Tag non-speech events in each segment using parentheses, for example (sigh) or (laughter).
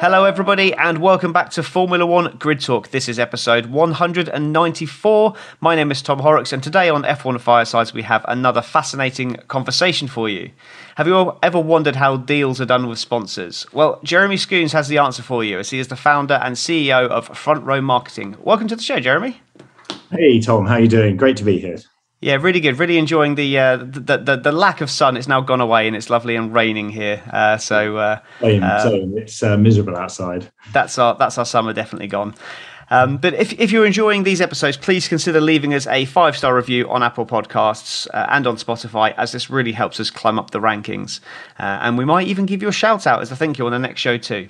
Hello, everybody, and welcome back to Formula One Grid Talk. This is episode 194. My name is Tom Horrocks, and today on F1 Firesides, we have another fascinating conversation for you. Have you ever wondered how deals are done with sponsors? Well, Jeremy Schoons has the answer for you, as he is the founder and CEO of Front Row Marketing. Welcome to the show, Jeremy. Hey, Tom, how are you doing? Great to be here. Yeah, really good. Really enjoying the, uh, the, the the lack of sun. It's now gone away, and it's lovely and raining here. Uh, so uh, same, uh, same. it's uh, miserable outside. That's our that's our summer definitely gone. Um, but if, if you're enjoying these episodes, please consider leaving us a five star review on Apple Podcasts uh, and on Spotify, as this really helps us climb up the rankings. and we might even give you a shout out as a thank you're on the next show too.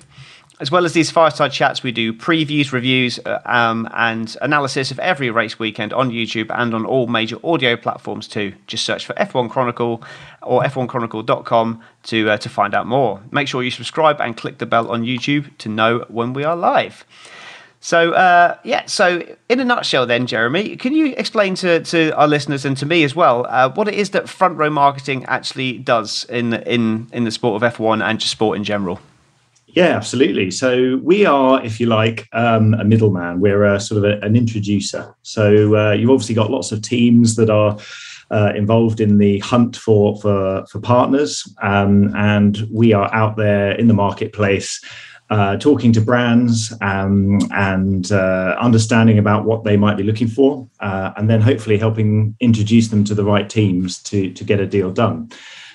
As well as these fireside chats, we do previews, reviews, uh, um, and analysis of every race weekend on YouTube and on all major audio platforms too. Just search for F1 Chronicle or f1chronicle.com to, uh, to find out more. Make sure you subscribe and click the bell on YouTube to know when we are live. So, uh, yeah, so in a nutshell, then, Jeremy, can you explain to, to our listeners and to me as well uh, what it is that front row marketing actually does in, in, in the sport of F1 and just sport in general? Yeah, absolutely. So we are, if you like, um, a middleman. We're a, sort of a, an introducer. So uh, you've obviously got lots of teams that are uh, involved in the hunt for for, for partners, um, and we are out there in the marketplace. Uh, talking to brands um, and uh, understanding about what they might be looking for, uh, and then hopefully helping introduce them to the right teams to to get a deal done.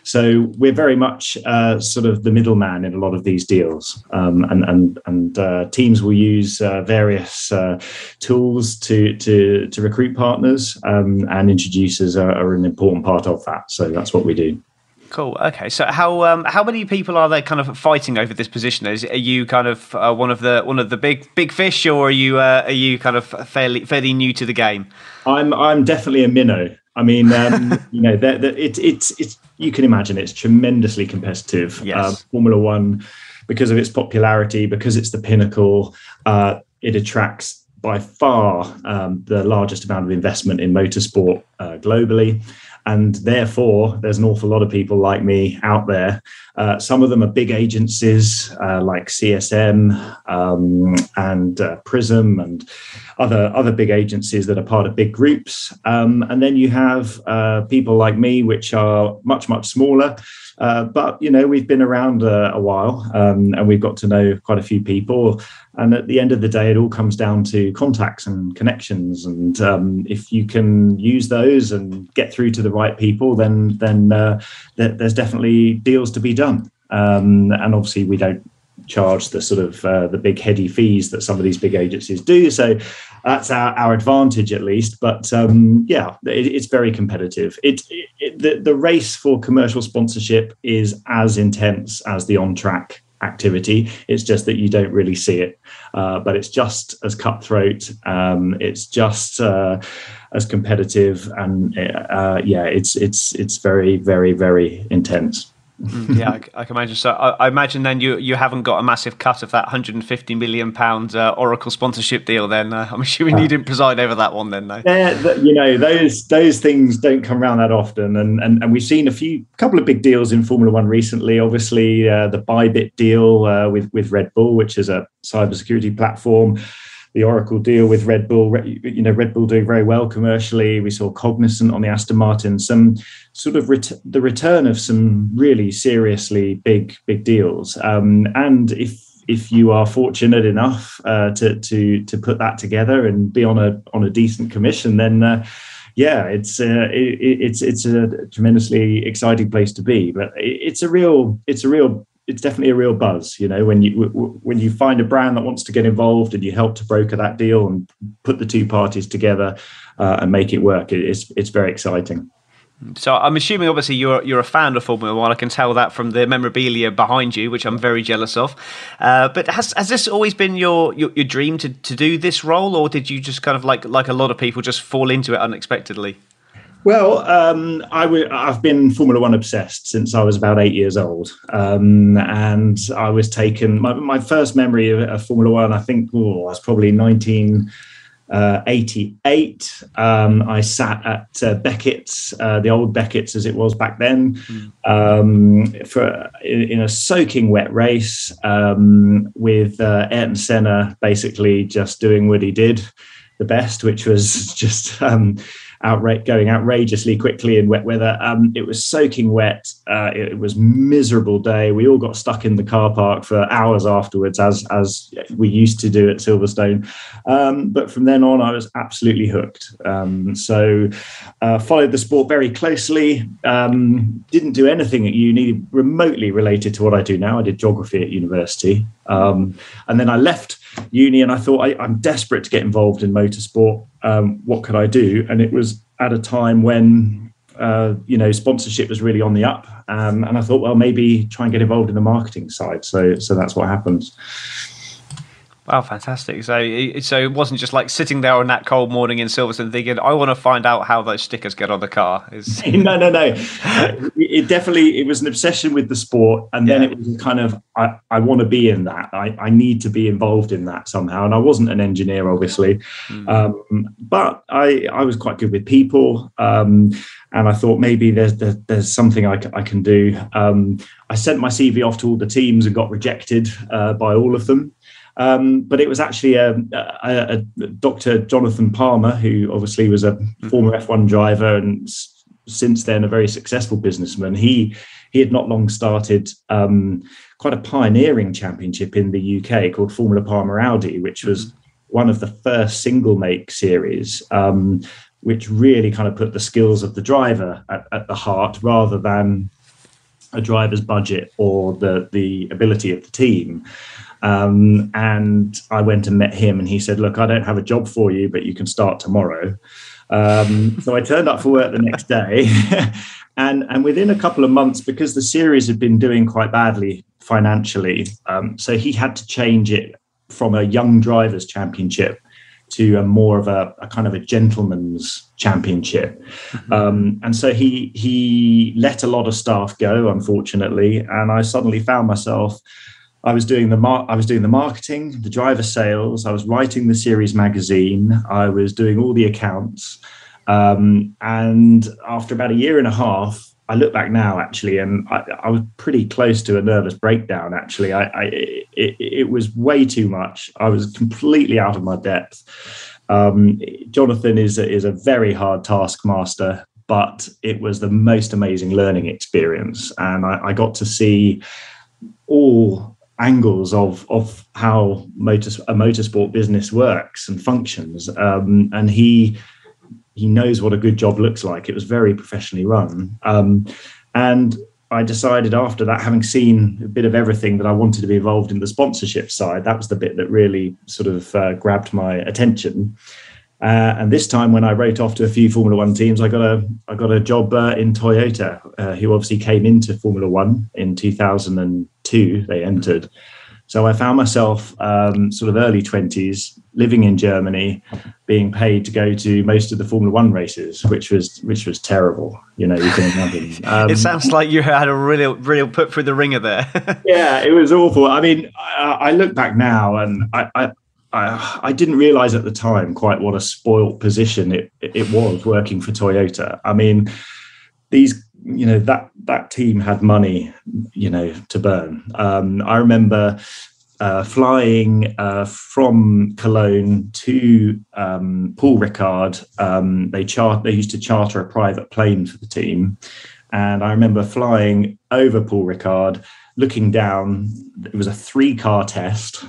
So we're very much uh, sort of the middleman in a lot of these deals, um, and and and uh, teams will use uh, various uh, tools to to to recruit partners, um, and introducers are, are an important part of that. So that's what we do. Cool. Okay. So how um, how many people are there kind of fighting over this position? Is are you kind of uh, one of the one of the big big fish, or are you uh, are you kind of fairly fairly new to the game? I'm I'm definitely a minnow. I mean, um, (laughs) you know, that it, it's it's you can imagine it's tremendously competitive. Yes. Uh, Formula One, because of its popularity, because it's the pinnacle, uh, it attracts by far um, the largest amount of investment in motorsport uh, globally. And therefore, there's an awful lot of people like me out there. Uh, some of them are big agencies uh, like CSM um, and uh, Prism and other other big agencies that are part of big groups. Um, and then you have uh, people like me, which are much much smaller. Uh, but you know we've been around uh, a while um, and we've got to know quite a few people. And at the end of the day it all comes down to contacts and connections. And um, if you can use those and get through to the right people then then uh, th- there's definitely deals to be done. Um, and obviously we don't charge the sort of uh, the big heady fees that some of these big agencies do. So that's our, our advantage at least but um, yeah it, it's very competitive it, it, the, the race for commercial sponsorship is as intense as the on track activity. It's just that you don't really see it, uh, but it's just as cutthroat. Um, it's just uh, as competitive, and uh, yeah, it's it's it's very very very intense. Mm, yeah, I, I, can imagine. So I, I, imagine then you you haven't got a massive cut of that 150 million pound uh, Oracle sponsorship deal. Then uh, I'm assuming you didn't preside over that one. Then, though. Yeah, you know those those things don't come around that often, and and, and we've seen a few couple of big deals in Formula One recently. Obviously, uh, the Bybit deal uh, with with Red Bull, which is a cybersecurity platform the Oracle deal with Red Bull, you know, Red Bull doing very well commercially. We saw Cognizant on the Aston Martin, some sort of ret- the return of some really seriously big, big deals. Um, and if if you are fortunate enough uh, to to to put that together and be on a on a decent commission, then uh, yeah, it's uh, it, it's it's a tremendously exciting place to be. But it's a real it's a real it's definitely a real buzz you know when you when you find a brand that wants to get involved and you help to broker that deal and put the two parties together uh, and make it work it's it's very exciting so I'm assuming, obviously, you're you're a fan of Formula One. I can tell that from the memorabilia behind you, which I'm very jealous of. Uh, but has has this always been your, your, your dream to, to do this role, or did you just kind of like like a lot of people just fall into it unexpectedly? Well, um, i w- I've been Formula One obsessed since I was about eight years old. Um, and I was taken, my, my first memory of, of, Formula One, I think, oh, was probably 19, uh, 88. Um, I sat at uh, Beckett's, uh, the old Beckett's as it was back then, mm. um, for in, in, a soaking wet race um, with uh, Ayrton Senna basically just doing what he did the best, which was (laughs) just outra- going outrageously quickly in wet weather. Um, it was soaking wet. Uh, it, it, was miserable day. We all got stuck in the car park for hours afterwards, as as we used to do at Silverstone. Um, but from then on, I was absolutely hooked. Um, so uh, followed the sport very closely. Um, didn't do anything at uni remotely related to what I do now. I did geography at university, um, and then I left uni and I thought I, am desperate to get involved in motorsport. Um, what could I do? And it was at a time when uh, you know sponsorship was really on the up, um, and I thought, well, maybe try and get involved in the marketing side. So so that's what happened. Wow, fantastic! So, so it wasn't just like sitting there on that cold morning in Silverstone thinking, "I want to find out how those stickers get on the car." Is... (laughs) no, no, no. Uh, it definitely it was an obsession with the sport, and then yeah. it was kind of I, I want to be in that. I, I need to be involved in that somehow. And I wasn't an engineer, obviously, mm. um, but I I was quite good with people, um, and I thought maybe there's there's, there's something I, I can do. Um, I sent my CV off to all the teams and got rejected uh, by all of them. Um, but it was actually a, a, a, Dr. Jonathan Palmer, who obviously was a mm-hmm. former F1 driver and s- since then a very successful businessman. He he had not long started um, quite a pioneering championship in the UK called Formula Palmer Audi, which was mm-hmm. one of the first single make series. Um, which really kind of put the skills of the driver at, at the heart rather than a driver's budget or the the ability of the team. Um, and I went and met him, and he said, "Look, I don't have a job for you, but you can start tomorrow." Um, so I turned up for work the next day, (laughs) and and within a couple of months, because the series had been doing quite badly financially, um, so he had to change it from a young drivers championship to a more of a, a kind of a gentleman's championship. Mm-hmm. Um, and so he he let a lot of staff go, unfortunately, and I suddenly found myself I was doing the mar- I was doing the marketing, the driver sales. I was writing the series magazine. I was doing all the accounts. Um, and after about a year and a half, I look back now actually, and I, I was pretty close to a nervous breakdown. Actually, I, I it, it, was way too much. I was completely out of my depth. Um, Jonathan is a, is a very hard taskmaster, but it was the most amazing learning experience, and I, I got to see all angles of of how motor, a motorsport business works and functions. Um, and he he knows what a good job looks like. It was very professionally run. Um, and I decided after that, having seen a bit of everything, that I wanted to be involved in the sponsorship side. That was the bit that really sort of uh, grabbed my attention. Uh, and this time, when I wrote off to a few Formula One teams, I got a I got a job uh, in Toyota, uh, who obviously came into Formula One in 2002. They entered, so I found myself um, sort of early 20s, living in Germany, being paid to go to most of the Formula One races, which was which was terrible. You know, you can imagine. (laughs) Um, it sounds like you had a real real put through the ringer there. (laughs) yeah, it was awful. I mean, I, I look back now, and I, I I, didn't realize at the time quite what a spoilt position it, it was working for Toyota. I mean, these, you know, that that team had money, you know, to burn. Um, I remember uh, flying uh, from Cologne to um, Paul Ricard. Um, they chart they used to charter a private plane for the team, and I remember flying over Paul Ricard, looking down. It was a three car test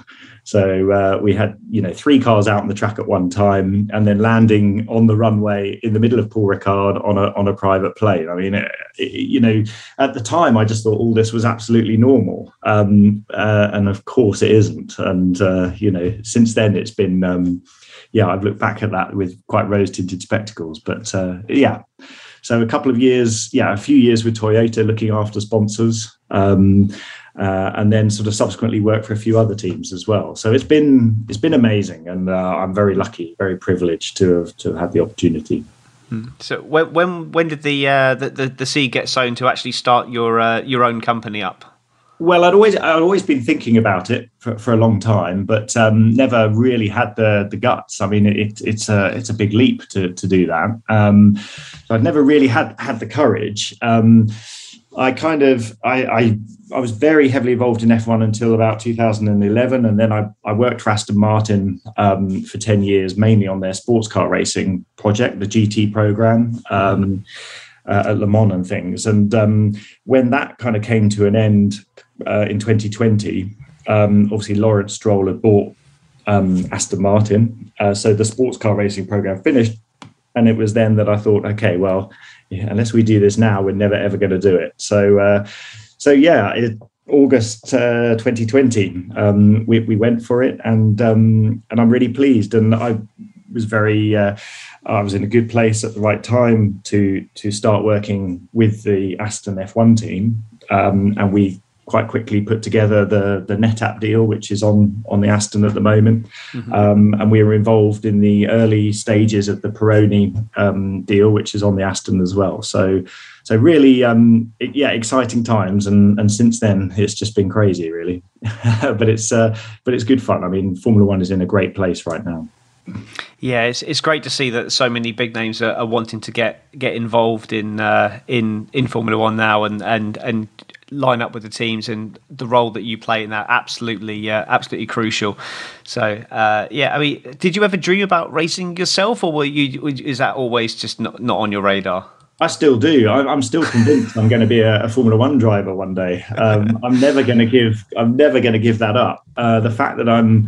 so uh, we had, you know, three cars out on the track at one time, and then landing on the runway in the middle of Paul Ricard on a on a private plane. I mean, it, it, you know, at the time I just thought all this was absolutely normal, um, uh, and of course it isn't. And uh, you know, since then it's been, um, yeah, I've looked back at that with quite rose tinted spectacles. But uh, yeah, so a couple of years, yeah, a few years with Toyota looking after sponsors. Um, uh, and then sort of subsequently worked for a few other teams as well. So it's been it's been amazing, and uh, I'm very lucky, very privileged to have to have had the opportunity. Hmm. So when when when did the, uh, the, the the seed get sown to actually start your uh, your own company up? Well, I'd always I'd always been thinking about it for, for a long time, but um, never really had the the guts. I mean, it, it's a it's a big leap to to do that. Um, so I'd never really had had the courage. Um, I kind of I, I, I was very heavily involved in F1 until about 2011, and then I, I worked for Aston Martin um, for 10 years, mainly on their sports car racing project, the GT program. Um, uh, at Le Mans and things. And um, when that kind of came to an end uh, in 2020, um, obviously Lawrence Stroll had bought um, Aston Martin. Uh, so the sports car racing program finished. And it was then that I thought, okay, well, yeah, unless we do this now, we're never ever going to do it. So, uh, so yeah, it, August uh, 2020, um, we, we went for it, and um, and I'm really pleased. And I was very, uh, I was in a good place at the right time to to start working with the Aston F1 team, um, and we quite quickly put together the the NetApp deal, which is on on the Aston at the moment, mm-hmm. um, and we were involved in the early stages of the Peroni um, deal, which is on the Aston as well. So so really, um, it, yeah, exciting times, and and since then it's just been crazy, really. (laughs) but it's uh, but it's good fun. I mean, Formula One is in a great place right now. Yeah, it's it's great to see that so many big names are, are wanting to get get involved in uh, in in Formula One now, and and and line up with the teams and the role that you play in that absolutely uh, absolutely crucial so uh, yeah i mean did you ever dream about racing yourself or were you is that always just not, not on your radar I still do. I'm still convinced I'm going to be a, Formula One driver one day. Um, I'm never going to give. I'm never going to give that up. Uh, the fact that I'm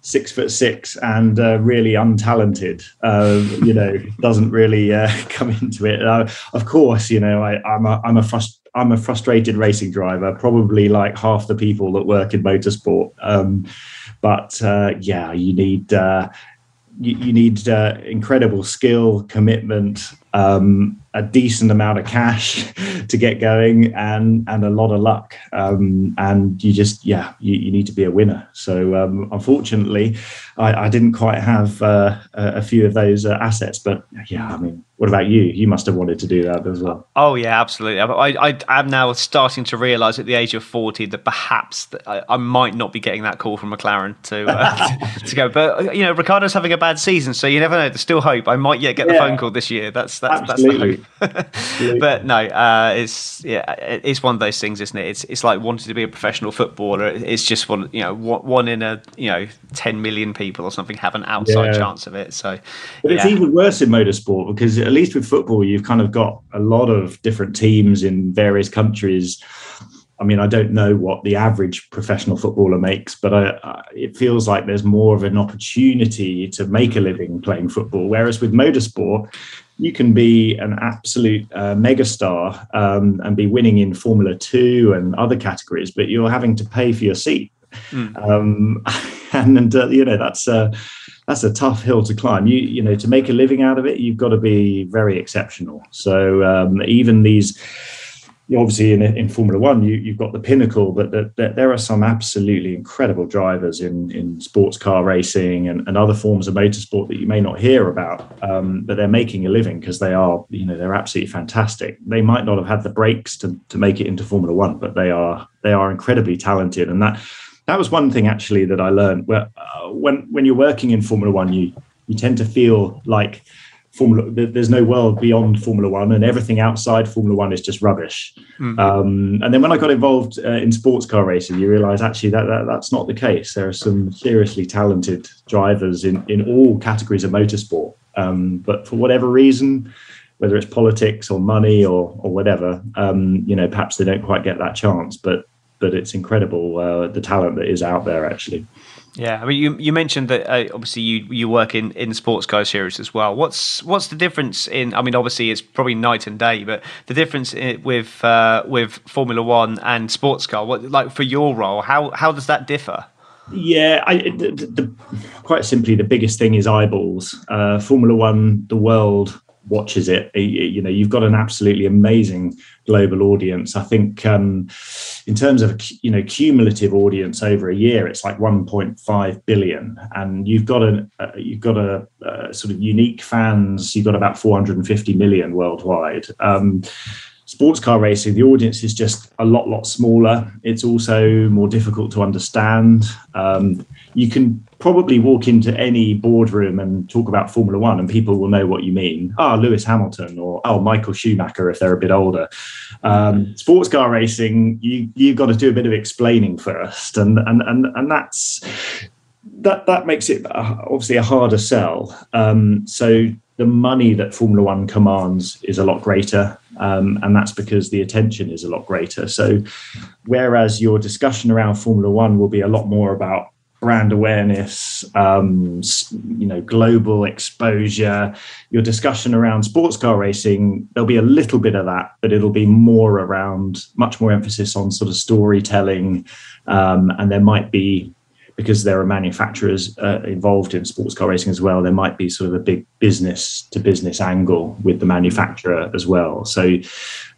six foot six and uh, really untalented, uh, you know, doesn't really uh, (laughs) come into it. Uh, of course, you know, I, am a, I'm a frust- I'm a frustrated racing driver, probably like half the people that work in motorsport. Um, but uh, yeah, you need you, you, need incredible skill, commitment, um, a decent amount of cash (laughs) to get going, and and a lot of luck. Um, and you just yeah, you, you, need to be a winner. So um, unfortunately, I, I, didn't quite have uh, a, few of those uh, assets. But yeah, I mean, what about you? You must have wanted to do that as well. Oh yeah, absolutely. I, I am now starting to realise at the age of forty that perhaps I, I, might not be getting that call from McLaren to uh, (laughs) (laughs) to go. But you know, Ricciardo's having a bad season, so you never know. There's still hope. I might yet get the phone call this year. That's that's absolutely. that's the hope. (laughs) but no, uh, it's yeah, it's one of those things, isn't it? It's it's like wanting to be a professional footballer. It's just one you know one in a you know ten million people or something have an outside yeah. chance of it. So, but yeah. it's even worse in motorsport because at least with football, you've kind of got a lot of different teams in various countries. I mean, I don't know what the average professional footballer makes, but I, I, it feels like there's more of an opportunity to make a living playing football. Whereas with motorsport, you can be an absolute uh, megastar um, and be winning in Formula Two and other categories, but you're having to pay for your seat. Mm. Um, (laughs) and, and uh, you know that's uh, that's a tough hill to climb. You you know to make a living out of it, you've got to be very exceptional. So um, even these, obviously in, in Formula One, you, you've got the pinnacle, but the, the, there are some absolutely incredible drivers in in sports car racing and, and other forms of motorsport that you may not hear about, um, but they're making a living because they are you know they're absolutely fantastic. They might not have had the breaks to to make it into Formula One, but they are they are incredibly talented, and that that was one thing actually that I learned. Where uh, when when you're working in Formula One, you you tend to feel like Formula. There's no world beyond Formula One, and everything outside Formula One is just rubbish. Mm. Um, and then when I got involved uh, in sports car racing, you realise actually that, that that's not the case. There are some seriously talented drivers in in all categories of motorsport, um, but for whatever reason. Whether it's politics or money or or whatever, um, you know, perhaps they don't quite get that chance. But but it's incredible uh, the talent that is out there actually. Yeah, I mean, you you mentioned that uh, obviously you you work in in sports car series as well. What's what's the difference in? I mean, obviously it's probably night and day, but the difference in, with uh, with Formula One and sports car, what like for your role, how how does that differ? Yeah, I, the, the, quite simply, the biggest thing is eyeballs. Uh, Formula One, the world watches it. You know, you've got an absolutely amazing global audience. I think um, in terms of you know cumulative audience over a year, it's like 1.5 billion, and you've got a uh, you've got a, sort of unique fans. You've got about 450 million worldwide. Um, sports car racing, the audience is just a lot, lot smaller. It's also more difficult to understand. Um, you can probably walk into any boardroom and talk about Formula One, and people will know what you mean. Ah, oh, Lewis Hamilton, or oh, Michael Schumacher if they're a bit older. Um, sports car racing, you you've got to do a bit of explaining first, and and and and that's that that makes it obviously a harder sell. Um, so the money that Formula One commands is a lot greater, um, and that's because the attention is a lot greater. So, whereas your discussion around Formula One will be a lot more about brand awareness, um, you know, global exposure, your discussion around sports car racing, there'll be a little bit of that, but it'll be more around much more emphasis on sort of storytelling, um, and there might be because there are manufacturers uh, involved in sports car racing as well, there might be sort of a big business to business angle with the manufacturer as well. So,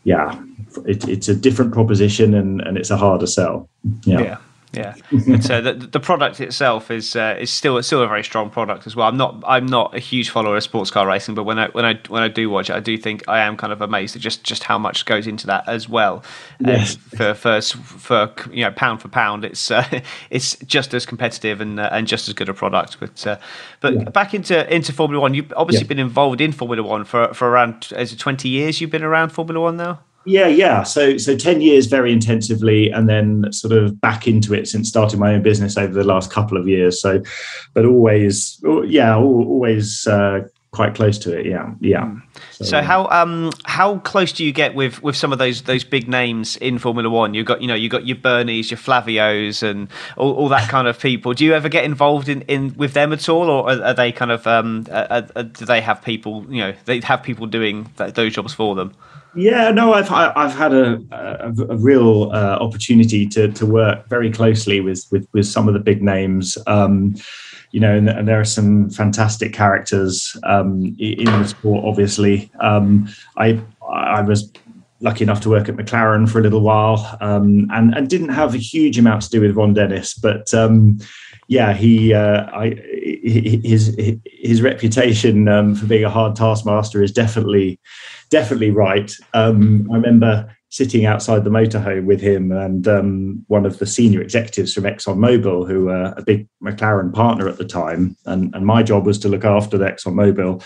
yeah, it, it's a different proposition and, and it's a harder sell. Yeah. yeah. Yeah, (laughs) but uh, the, the product itself is uh, is still still a very strong product as well. I'm not I'm not a huge follower of sports car racing, but when I when I when I do watch it, I do think I am kind of amazed at just just how much goes into that as well. Yes. for for for you know pound for pound, it's uh, (laughs) it's just as competitive and uh, and just as good a product. But uh, but yeah. back into into Formula One, you've obviously yeah. been involved in Formula One for for around is it 20 years? You've been around Formula One now. Yeah, yeah. So so ten years very intensively, and then sort of back into it since starting my own business over the last couple of years. So, but always, yeah, always uh, quite close to it. Yeah, yeah. So, so, how um how close do you get with with some of those those big names in Formula One? You've got you know you got your Bernies, your Flavios, and all, all that kind of people. Do you ever get involved in, in with them at all, or are, are they kind of um are, are, do they have people you know they have people doing those jobs for them? Yeah, no, I've I've had a a, a real uh, opportunity to to work very closely with with with some of the big names. Um, you know, and, and, there are some fantastic characters um, in the sport. Obviously, um, I I was lucky enough to work at McLaren for a little while, um, and and didn't have a huge amount to do with Ron Dennis, but um, yeah, he, uh, I, his his reputation um, for being a hard taskmaster is definitely definitely right. Um, I remember sitting outside the motorhome with him and um, one of the senior executives from ExxonMobil, who were a big McLaren partner at the time, and, and my job was to look after the ExxonMobil.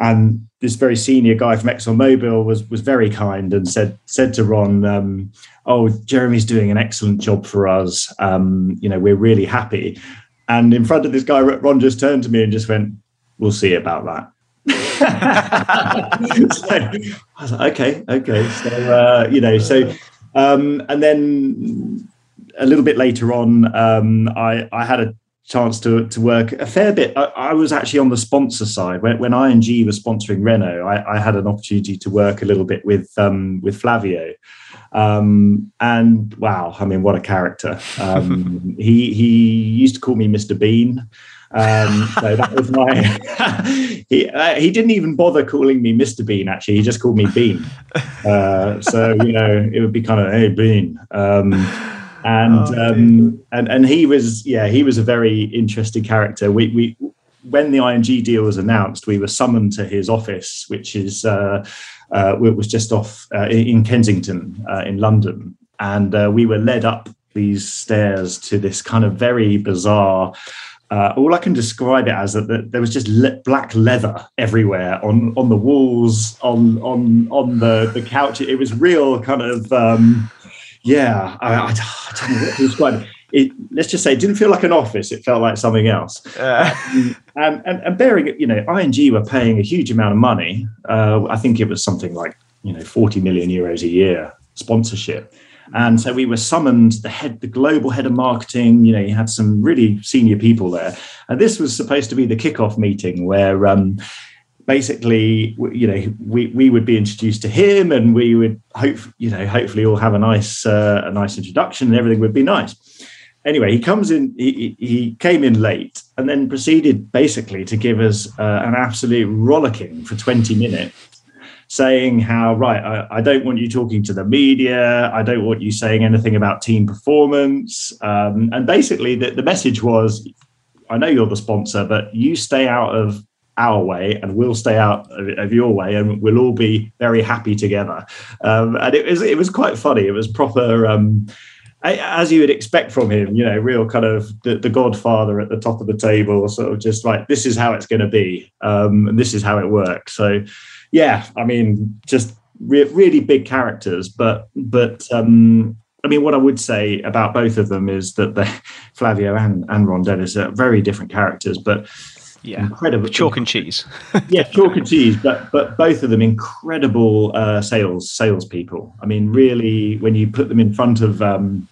And this very senior guy from ExxonMobil was was very kind and said said to Ron, um, "Oh, Jeremy's doing an excellent job for us. Um, you know, we're really happy." And in front of this guy, Ron just turned to me and just went, "We'll see about that." So I was like, okay, okay. So uh, you know, so um, and then a little bit later on, um, I I had a chance to to work a fair bit. I, I, was actually on the sponsor side when when ING was sponsoring Renault. I, I had an opportunity to work a little bit with um, with Flavio. Um, and wow, I mean, what a character! Um, (laughs) he he used to call me Mr. Bean. Um, so that was my. (laughs) (laughs) he uh, he didn't even bother calling me Mr. Bean. Actually, he just called me Bean. Uh, so you know, it would be kind of hey Bean. Um, and oh, um, and and he was yeah he was a very interesting character. We we when the ING deal was announced, we were summoned to his office, which is uh, uh, it was just off uh, in Kensington uh, in London, and uh, we were led up these stairs to this kind of very bizarre uh, all I can describe it as that there was just le- black leather everywhere on on the walls, on on on the the couch. It was real kind of um, yeah. I, I, I, don't know what to describe it. it. Let's just say it didn't feel like an office. It felt like something else. Uh. Um, and, and, and bearing you know, ING were paying a huge amount of money. Uh, I think it was something like you know forty million euros a year sponsorship and so we were summoned, the head, the global head of marketing, you know, you had some really senior people there. And this was supposed to be the kickoff meeting where um, basically, you know, we, we would be introduced to him and we would hope, you know, hopefully all have a nice, uh, a nice introduction and everything would be nice. Anyway, he comes in, he, he came in late and then proceeded basically to give us uh, an absolute rollicking for 20 minutes saying how right I, I, don't want you talking to the media i don't want you saying anything about team performance um, and basically the, the message was i know you're the sponsor but you stay out of our way, and we'll stay out of, of your way, and we'll all be very happy together. Um, and it was it was quite funny. It was proper. Um, as you would expect from him, you know, real kind of the, the, Godfather at the top of the table, sort of just like this is how it's going to be, um, and this is how it works. So, yeah, I mean, just re- really big characters, but but um, I mean, what I would say about both of them is that the (laughs) Flavio and, and Ron Dennis are very different characters, but yeah, incredible chalk and cheese. (laughs) yeah, chalk and cheese, but but both of them incredible uh, sales salespeople. I mean, really, when you put them in front of um,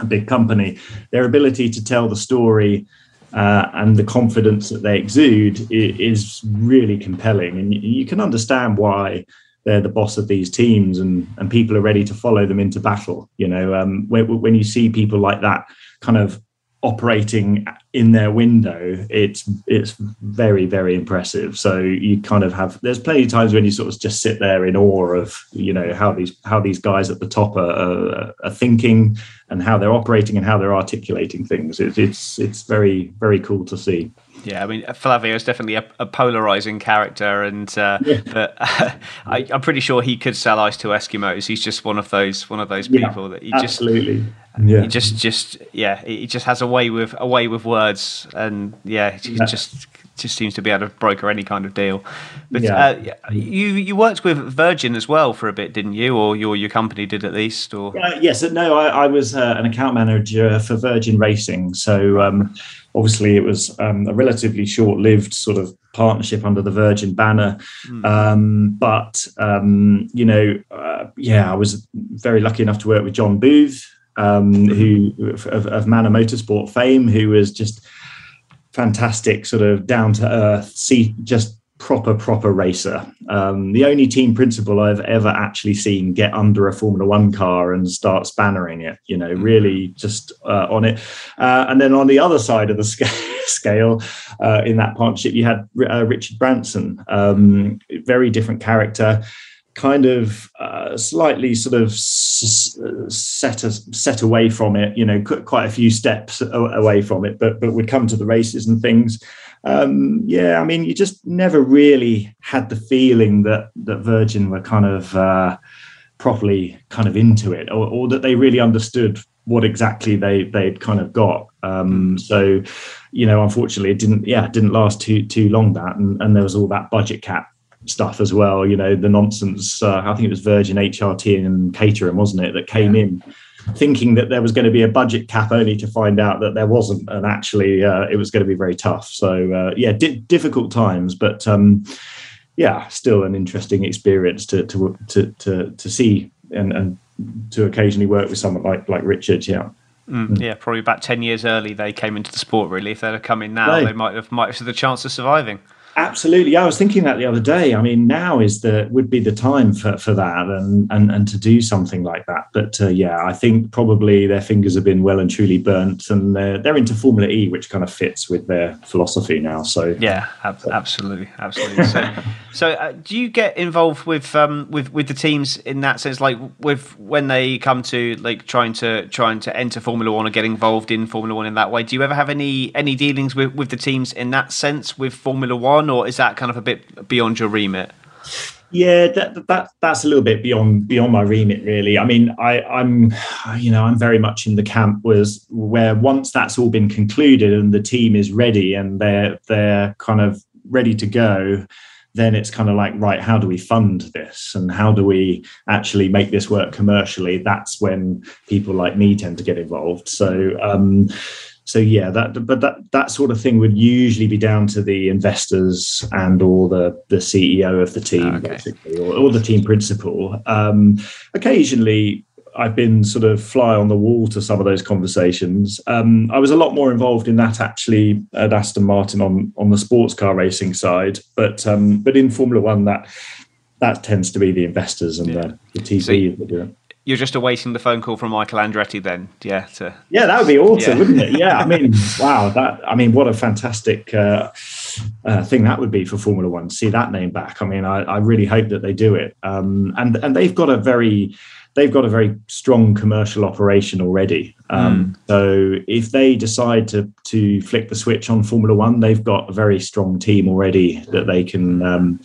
a big company, their ability to tell the story uh, and the confidence that they exude is really compelling, and you can understand why they're the boss of these teams and and people are ready to follow them into battle you know um, when, when you see people like that kind of operating in their window it's it's very very impressive so you kind of have there's plenty of times when you sort of just sit there in awe of you know how these how these guys at the top are, are, are thinking and how they're operating and how they're articulating things it's it's it's very very cool to see yeah, I mean Flavio is definitely a, a polarizing character, and uh, yeah. (laughs) but uh, (laughs) I, am pretty sure he could sell ice to Eskimos. He's just one of those one of those people yeah, that he absolutely. just yeah. He just just yeah, he just has a way with a way with words, and yeah, he yeah. just just seems to be able to broker any kind of deal. But yeah. uh, you you worked with Virgin as well for a bit, didn't you? Or your your company did at least? Or uh, yes, no, I, I was uh, an account manager for Virgin Racing, so. Um, obviously it was um, a relatively short-lived sort of partnership under the Virgin banner. Mm. Um, but um, you know, uh, yeah, I was very lucky enough to work with John Booth, um, who of, of Manor Motorsport fame, who was just fantastic, sort of down to earth, see just proper proper racer. Um, the only team principal I've ever actually seen get under a Formula One car and start spannering it. You know, really just uh, on it. Uh, and then on the other side of the (laughs) scale, uh, in that partnership, you had uh, Richard Branson, um, very different character. Kind of uh, slightly sort of set a, set away from it, you know, quite a few steps away from it, but but would come to the races and things um, yeah, I mean, you just never really had the feeling that that Virgin were kind of uh, properly kind of into it, or, or, that they really understood what exactly they they'd kind of got. Um, so, you know, unfortunately, it didn't. Yeah, it didn't last too too long. That and, and there was all that budget cap stuff as well. You know, the nonsense. Uh, I think it was Virgin HRT and Caterham, wasn't it, that came yeah. in thinking that there was going to be a budget cap only to find out that there wasn't and actually uh, it was going to be very tough so uh, yeah di- difficult times but um, yeah still an interesting experience to to to to, to see and, and to occasionally work with someone like like richard yeah Mm, yeah, probably about ten years early they came into the sport. Really, if they'd have come in now, they might have might have had the chance of surviving. Absolutely. I was thinking that the other day. I mean, now is the would be the time for, for that and, and and to do something like that. But uh, yeah, I think probably their fingers have been well and truly burnt, and they're they're into Formula E, which kind of fits with their philosophy now. So yeah, ab- absolutely, absolutely. So, (laughs) so uh, do you get involved with um with with the teams in that sense, like with when they come to like trying to trying to enter Formula One or get involved in Formula One in that way? Do you ever have any any dealings with with the teams in that sense with Formula One? Or is that kind of a bit beyond your remit? Yeah, that, that that's a little bit beyond beyond my remit, really. I mean, I, I'm, you know, I'm very much in the camp was where once that's all been concluded and the team is ready and they're they're kind of ready to go, then it's kind of like right how do we fund this and how do we actually make this work commercially that's when people like me tend to get involved so um, so yeah that but that that sort of thing would usually be down to the investors and or the the ceo of the team okay. basically or, or, the team principal um, occasionally I've been sort of fly on the wall to some of those conversations. Um, I was a lot more involved in that actually at Aston Martin on on the sports car racing side, but um, but in Formula One that that tends to be the investors and yeah. the, the TV that do it you're just awaiting the phone call from Michael Andretti, then, yeah. To, yeah, that would be awesome, yeah. wouldn't it? Yeah, I mean, wow, that I mean, what a fantastic uh, uh, thing that would be for Formula One. See that name back. I mean, I, I really hope that they do it. Um, and and they've got a very they've got a very strong commercial operation already. Um, mm. So if they decide to to flick the switch on Formula One, they've got a very strong team already that they can um,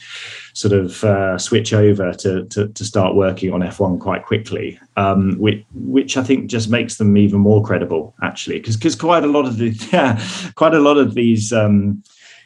sort of uh, switch over to, to, to start working on F1 quite quickly, um, which which I think just makes them even more credible actually, because because quite a lot of the (laughs) yeah, quite a lot of these um,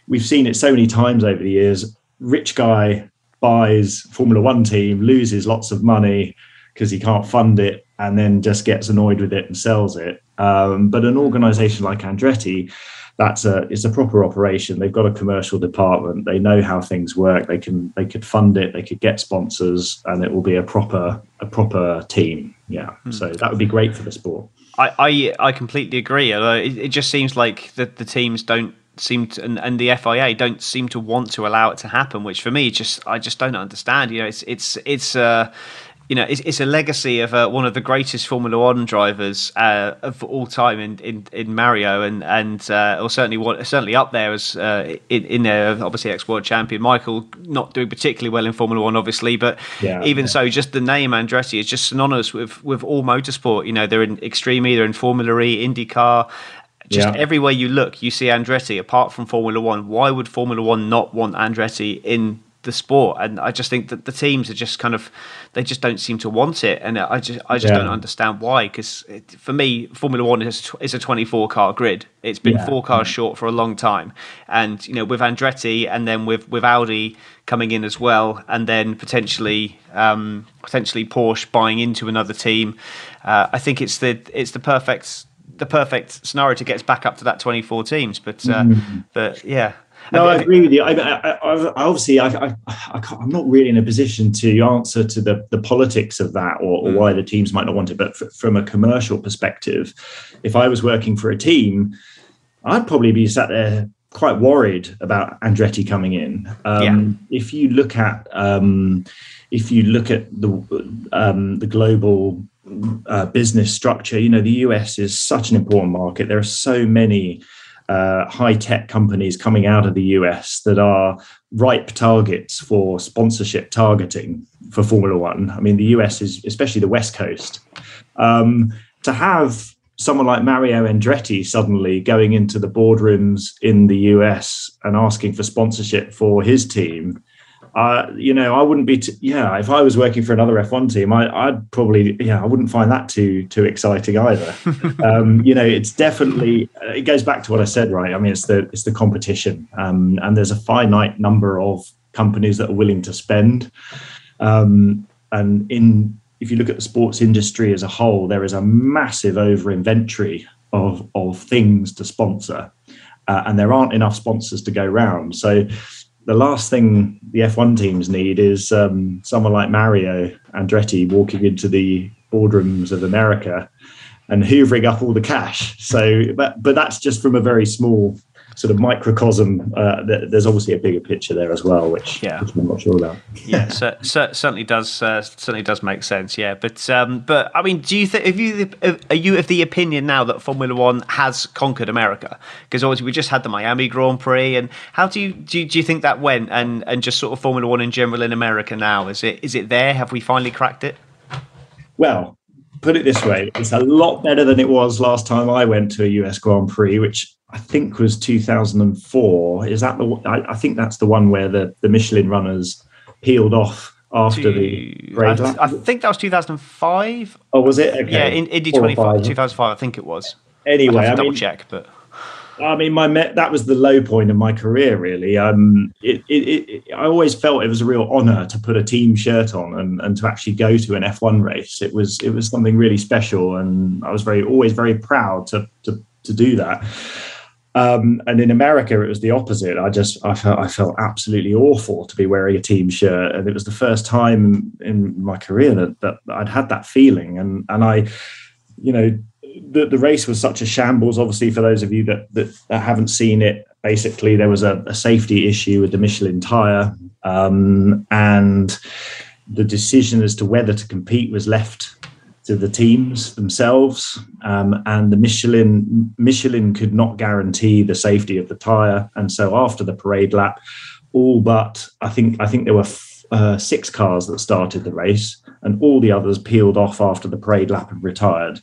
we've seen it so many times over the years. Rich guy buys Formula One team, loses lots of money because he can't fund it, and then just gets annoyed with it and sells it. Um, but an organisation like Andretti, that's a it's a proper operation. They've got a commercial department. They know how things work. They can they could fund it. They could get sponsors, and it will be a proper a proper team. Yeah, hmm. so that would be great for the sport. I I, I completely agree. It, it just seems like the the teams don't seem to, and, and the FIA don't seem to want to allow it to happen, which for me just I just don't understand. You know, it's it's it's uh, you know, it's, it's a legacy of uh, one of the greatest Formula One drivers uh, of all time in, in, in Mario, and and uh, or certainly certainly up there as uh, in, in there, obviously ex world champion Michael, not doing particularly well in Formula One, obviously, but yeah, even yeah. so, just the name Andretti is just synonymous with with all motorsport. You know, they're in Extreme, they're in Formula E, IndyCar, just yeah. everywhere you look, you see Andretti. Apart from Formula One, why would Formula One not want Andretti in the sport? And I just think that the teams are just kind of they just don't seem to want it, and I just I just yeah. don't understand why. Because for me, Formula One is is a 24 car grid. It's been yeah. four cars short for a long time, and you know with Andretti and then with with Audi coming in as well, and then potentially um, potentially Porsche buying into another team. Uh, I think it's the it's the perfect the perfect scenario to get us back up to that 24 teams. But uh, mm-hmm. but yeah. No, I, I agree with you. I, I, I obviously, I, am not really in a position to answer to the, the politics of that or, or mm. why the teams might not want it. But f- from a commercial perspective, if I was working for a team, I'd probably be sat there quite worried about Andretti coming in. Um, yeah. If you look at um, if you look at the um, the global uh, business structure. You know, the US is such an important market. There are so many uh, high tech companies coming out of the US that are ripe targets for sponsorship targeting for Formula One. I mean, the US is, especially the West Coast. Um, to have someone like Mario Andretti suddenly going into the boardrooms in the US and asking for sponsorship for his team uh, you know, I wouldn't be. T- yeah, if I was working for another F1 team, I, would probably. Yeah, I wouldn't find that too too exciting either. (laughs) um, you know, it's definitely. Uh, it goes back to what I said, right? I mean, it's the it's the competition, um, and there's a finite number of companies that are willing to spend. Um, and in if you look at the sports industry as a whole, there is a massive over inventory of of things to sponsor, uh, and there aren't enough sponsors to go round. So the last thing the F1 teams need is um, someone like Mario Andretti walking into the boardrooms of America and hoovering up all the cash. So, but, but that's just from a very small sort of microcosm. Uh, there's obviously a bigger picture there as well, which, yeah. which I'm not sure about. yeah, (laughs) so, so, certainly does uh, certainly does make sense. Yeah, but um, but I mean, do you think if you are you of the opinion now that Formula One has conquered America? Because obviously we just had the Miami Grand Prix, and how do you do? You, do you think that went? And and just sort of Formula One in general in America now is it is it there? Have we finally cracked it? Well, put it this way, it's a lot better than it was last time I went to a US Grand Prix, which I think was 2004. Is that the? I, I think that's the one where the the Michelin runners peeled off after the I, I, think that was 2005. Oh, was it? Okay. Yeah, in Indy 25, 2005, I think it was. Anyway, I double mean, check, but I mean, my that was the low point of my career. Really, um, it, it, it, I always felt it was a real honour to put a team shirt on and, and to actually go to an F1 race. It was it was something really special, and I was very always very proud to to to do that. Um, and in America, it was the opposite. I just I felt I felt absolutely awful to be wearing a team shirt, and it was the first time in my career that, that I'd had that feeling. And and I, you know, the, the race was such a shambles. Obviously, for those of you that that, that haven't seen it, basically there was a, a safety issue with the Michelin tire, um, and the decision as to whether to compete was left to the teams themselves, um, and the Michelin Michelin could not guarantee the safety of the tire, and so after the parade lap, all but I think I think there were f- uh, six cars that started the race. And all the others peeled off after the parade lap and retired.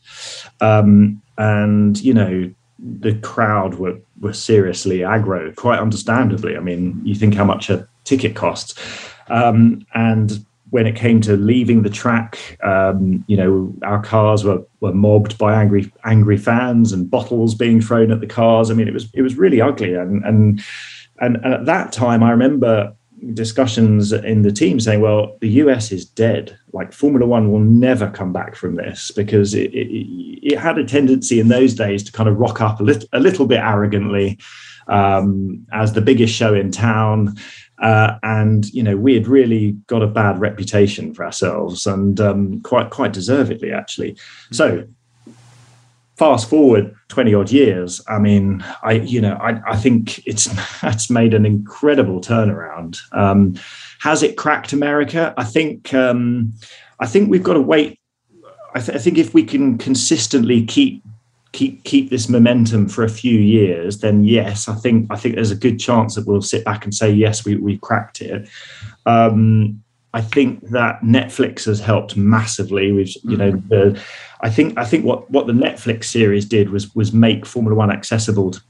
Um, and you know, the crowd were were seriously aggro, quite understandably. I mean, you think how much a ticket costs, um, and when it came to leaving the track, um, you know, our cars were were mobbed by angry angry fans and bottles being thrown at the cars. I mean, it was it was really ugly, and and and, and at that time, I remember discussions in the team saying, "Well, the US is dead. Like Formula One will never come back from this because it, it, it had a tendency in those days to kind of rock up a little, a little bit arrogantly." Um, as the biggest show in town, uh, and you know we had really got a bad reputation for ourselves, and um, quite quite deservedly actually. Mm-hmm. So fast forward 20 odd years i mean i you know i, I think it's (laughs) that's made an incredible turnaround. Um, has it cracked america? I think um, i think we've got to wait. I, th- I, think if we can consistently keep keep keep this momentum for a few years, then yes, I think I think there's a good chance that we'll sit back and say yes, we we cracked it. Um, I think that Netflix has helped massively. With you know, mm-hmm. the, I think I think what what the Netflix series did was was make Formula One accessible, to,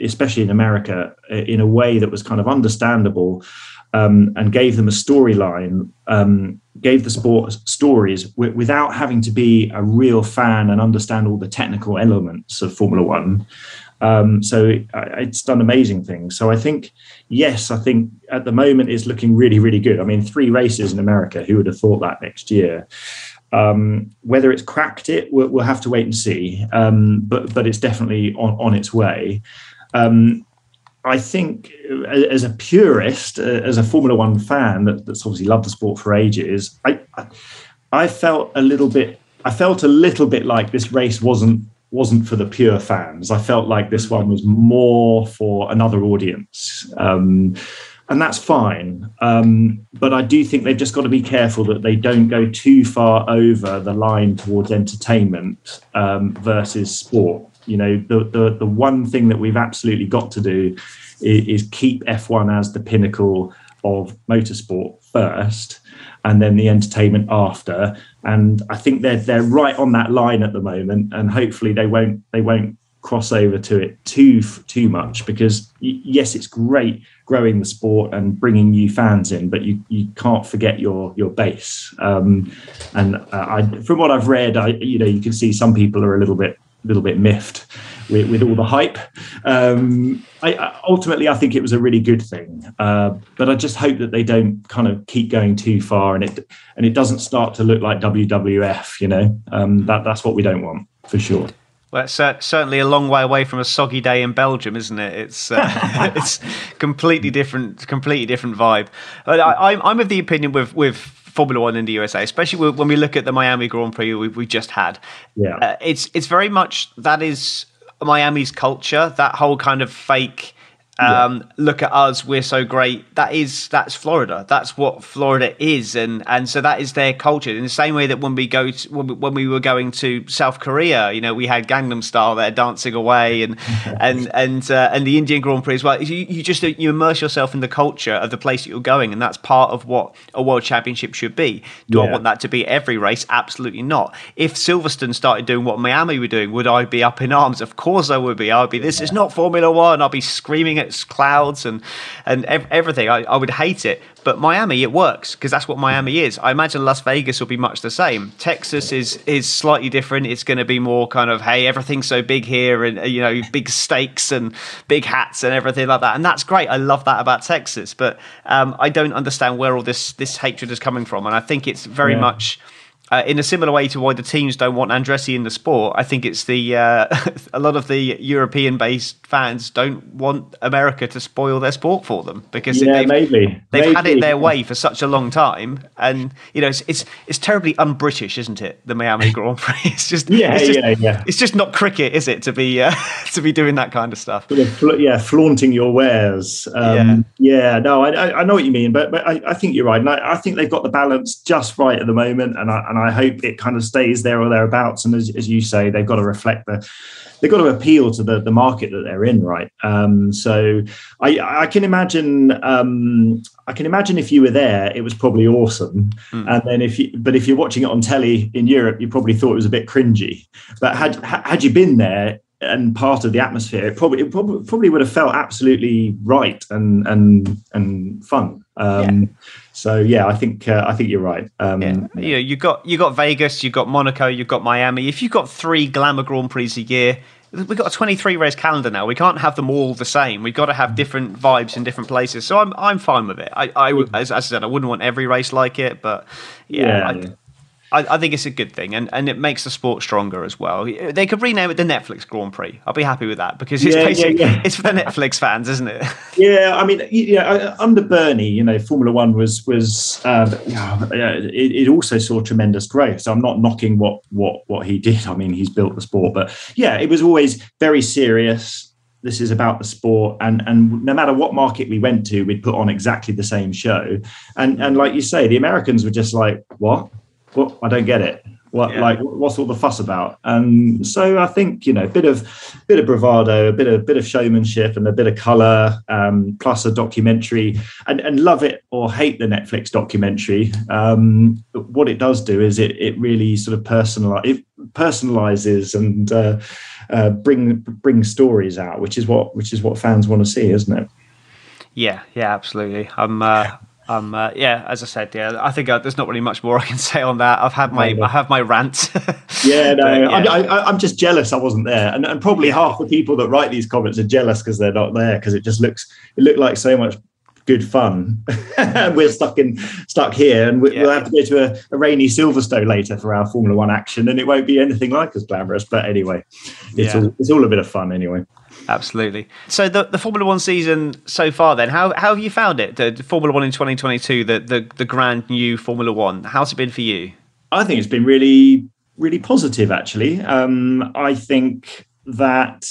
especially in America, in a way that was kind of understandable, um, and gave them a storyline um, gave the sport stories w- without having to be a real fan and understand all the technical elements of Formula One. Um, so it, it's done amazing things. So I think, yes, I think at the moment it's looking really, really good. I mean, three races in America. Who would have thought that next year? Um, whether it's cracked it, we'll, we'll, have to wait and see. Um, but but it's definitely on, on its way. Um, I think as a purist, as a Formula One fan that, that's obviously loved the sport for ages, I, I felt a little bit. I felt a little bit like this race wasn't wasn't for the pure fans. I felt like this one was more for another audience. Um, and that's fine. Um, but I do think they've just got to be careful that they don't go too far over the line towards entertainment um, versus sport. You know, the, the, the one thing that we've absolutely got to do is, is keep F1 as the pinnacle of motorsport first, and then the entertainment after. And I think they're they're right on that line at the moment, and hopefully they won't they won't cross over to it too too much because yes it's great growing the sport and bringing new fans in but you you can't forget your your base um, and uh, I, from what i've read i you know you can see some people are a little bit little bit miffed with, with all the hype. Um, I, ultimately, I think it was a really good thing, uh, but I just hope that they don't kind of keep going too far and it and it doesn't start to look like WWF. You know, um, that that's what we don't want for sure. Well, it's uh, certainly a long way away from a soggy day in Belgium, isn't it? It's uh, (laughs) (laughs) it's completely different, completely different vibe. I, am I'm of the opinion with with Formula One in the USA, especially when we look at the Miami Grand Prix we, we just had. Yeah, uh, it's it's very much that is Miami's culture. That whole kind of fake um, yeah. Look at us, we're so great. That is that's Florida. That's what Florida is, and and so that is their culture. In the same way that when we go to, when, we, when we were going to South Korea, you know, we had Gangnam Style there dancing away, and (laughs) and and uh, and the Indian Grand Prix as well. You, you just you immerse yourself in the culture of the place that you're going, and that's part of what a world championship should be. Do yeah. I want that to be every race? Absolutely not. If Silverstone started doing what Miami were doing, would I be up in arms? Of course I would be. I would be. This yeah. is not Formula One. I'll be screaming at clouds and and ev- everything. I, I would hate it, but Miami it works because that's what Miami is. I imagine Las Vegas will be much the same. Texas is is slightly different. It's going to be more kind of hey, everything's so big here, and you know, big stakes and big hats and everything like that, and that's great. I love that about Texas, but um, I don't understand where all this this hatred is coming from, and I think it's very yeah. much uh, in a similar way to why the teams don't want Andretti in the sport, I think it's the uh, (laughs) a lot of the European-based fans don't want America to spoil their sport for them because yeah, they've, maybe they've maybe. had it their way for such a long time, and you know it's it's, it's terribly un-British, isn't it? The Miami (laughs) Grand Prix. It's just yeah, it's just, yeah, yeah. It's just not cricket, is it? To be uh, (laughs) to be doing that kind of stuff. Yeah, flaunting your wares. Um, yeah. yeah, no, I, I know what you mean, but but I, I think you're right, and I, I think they've got the balance just right at the moment, and I, and and I hope it kind of stays there or thereabouts. And as, as you say, they've got to reflect the they've got to appeal to the, the market that they're in, right? Um, so I, I can imagine um, I can imagine if you were there, it was probably awesome. Mm. And then if you, but if you're watching it on telly in Europe, you probably thought it was a bit cringy. But had had you been there, and part of the atmosphere, it probably it probably, probably would have felt absolutely right and and and fun. Um, yeah. So yeah, I think uh, I think you're right. Um, yeah. You know, you got you got Vegas, you got Monaco, you've got Miami. If you've got three glamour Grand Prix a year, we've got a 23 race calendar now. We can't have them all the same. We've got to have different vibes in different places. So I'm I'm fine with it. I, I as, as I said, I wouldn't want every race like it, but yeah, yeah. I, I, I, think it's a good thing, and, and it makes the sport stronger as well. They could rename it the Netflix Grand Prix. I'll be happy with that because it's yeah, basically yeah, yeah. (laughs) it's for the Netflix fans, isn't it? (laughs) Yeah, I mean, yeah, under Bernie, you know, Formula One was was uh, it, it, also saw tremendous growth. So I'm not knocking what what what he did. I mean, he's built the sport, but yeah, it was always very serious. This is about the sport, and and no matter what market we went to, we'd put on exactly the same show. And and like you say, the Americans were just like, what? Well, I don't get it. What yeah. like what's all the fuss about? And so I think you know a bit of bit of bravado, a bit of bit of showmanship, and a bit of color, um, plus a documentary. And, and love it or hate the Netflix documentary. Um, what it does do is it it really sort of personalize it personalizes and uh, uh, bring bring stories out, which is what which is what fans want to see, isn't it? Yeah, yeah, absolutely. I'm uh, um, uh, yeah, as I said, yeah, I think uh, there's not really much more I can (laughs) say on that. I've had my, I have my rant. (laughs) yeah, no, but, yeah. I, am just jealous I wasn't there, and, and probably half the people that write these comments are jealous because they're not there because it just looks, it looked like so much good fun. And (laughs) we're stuck in, stuck here, and we, will have to go to a, a, rainy Silverstone later for our Formula One action, and it won't be anything like as glamorous. But anyway, it's all, it's all a bit of fun anyway. Absolutely. So the, the Formula One season so far, then, how, how have you found it? The, Formula One in 2022, the, the the grand new Formula One. How's it been for you? I think it's been really really positive. Actually, um, I think that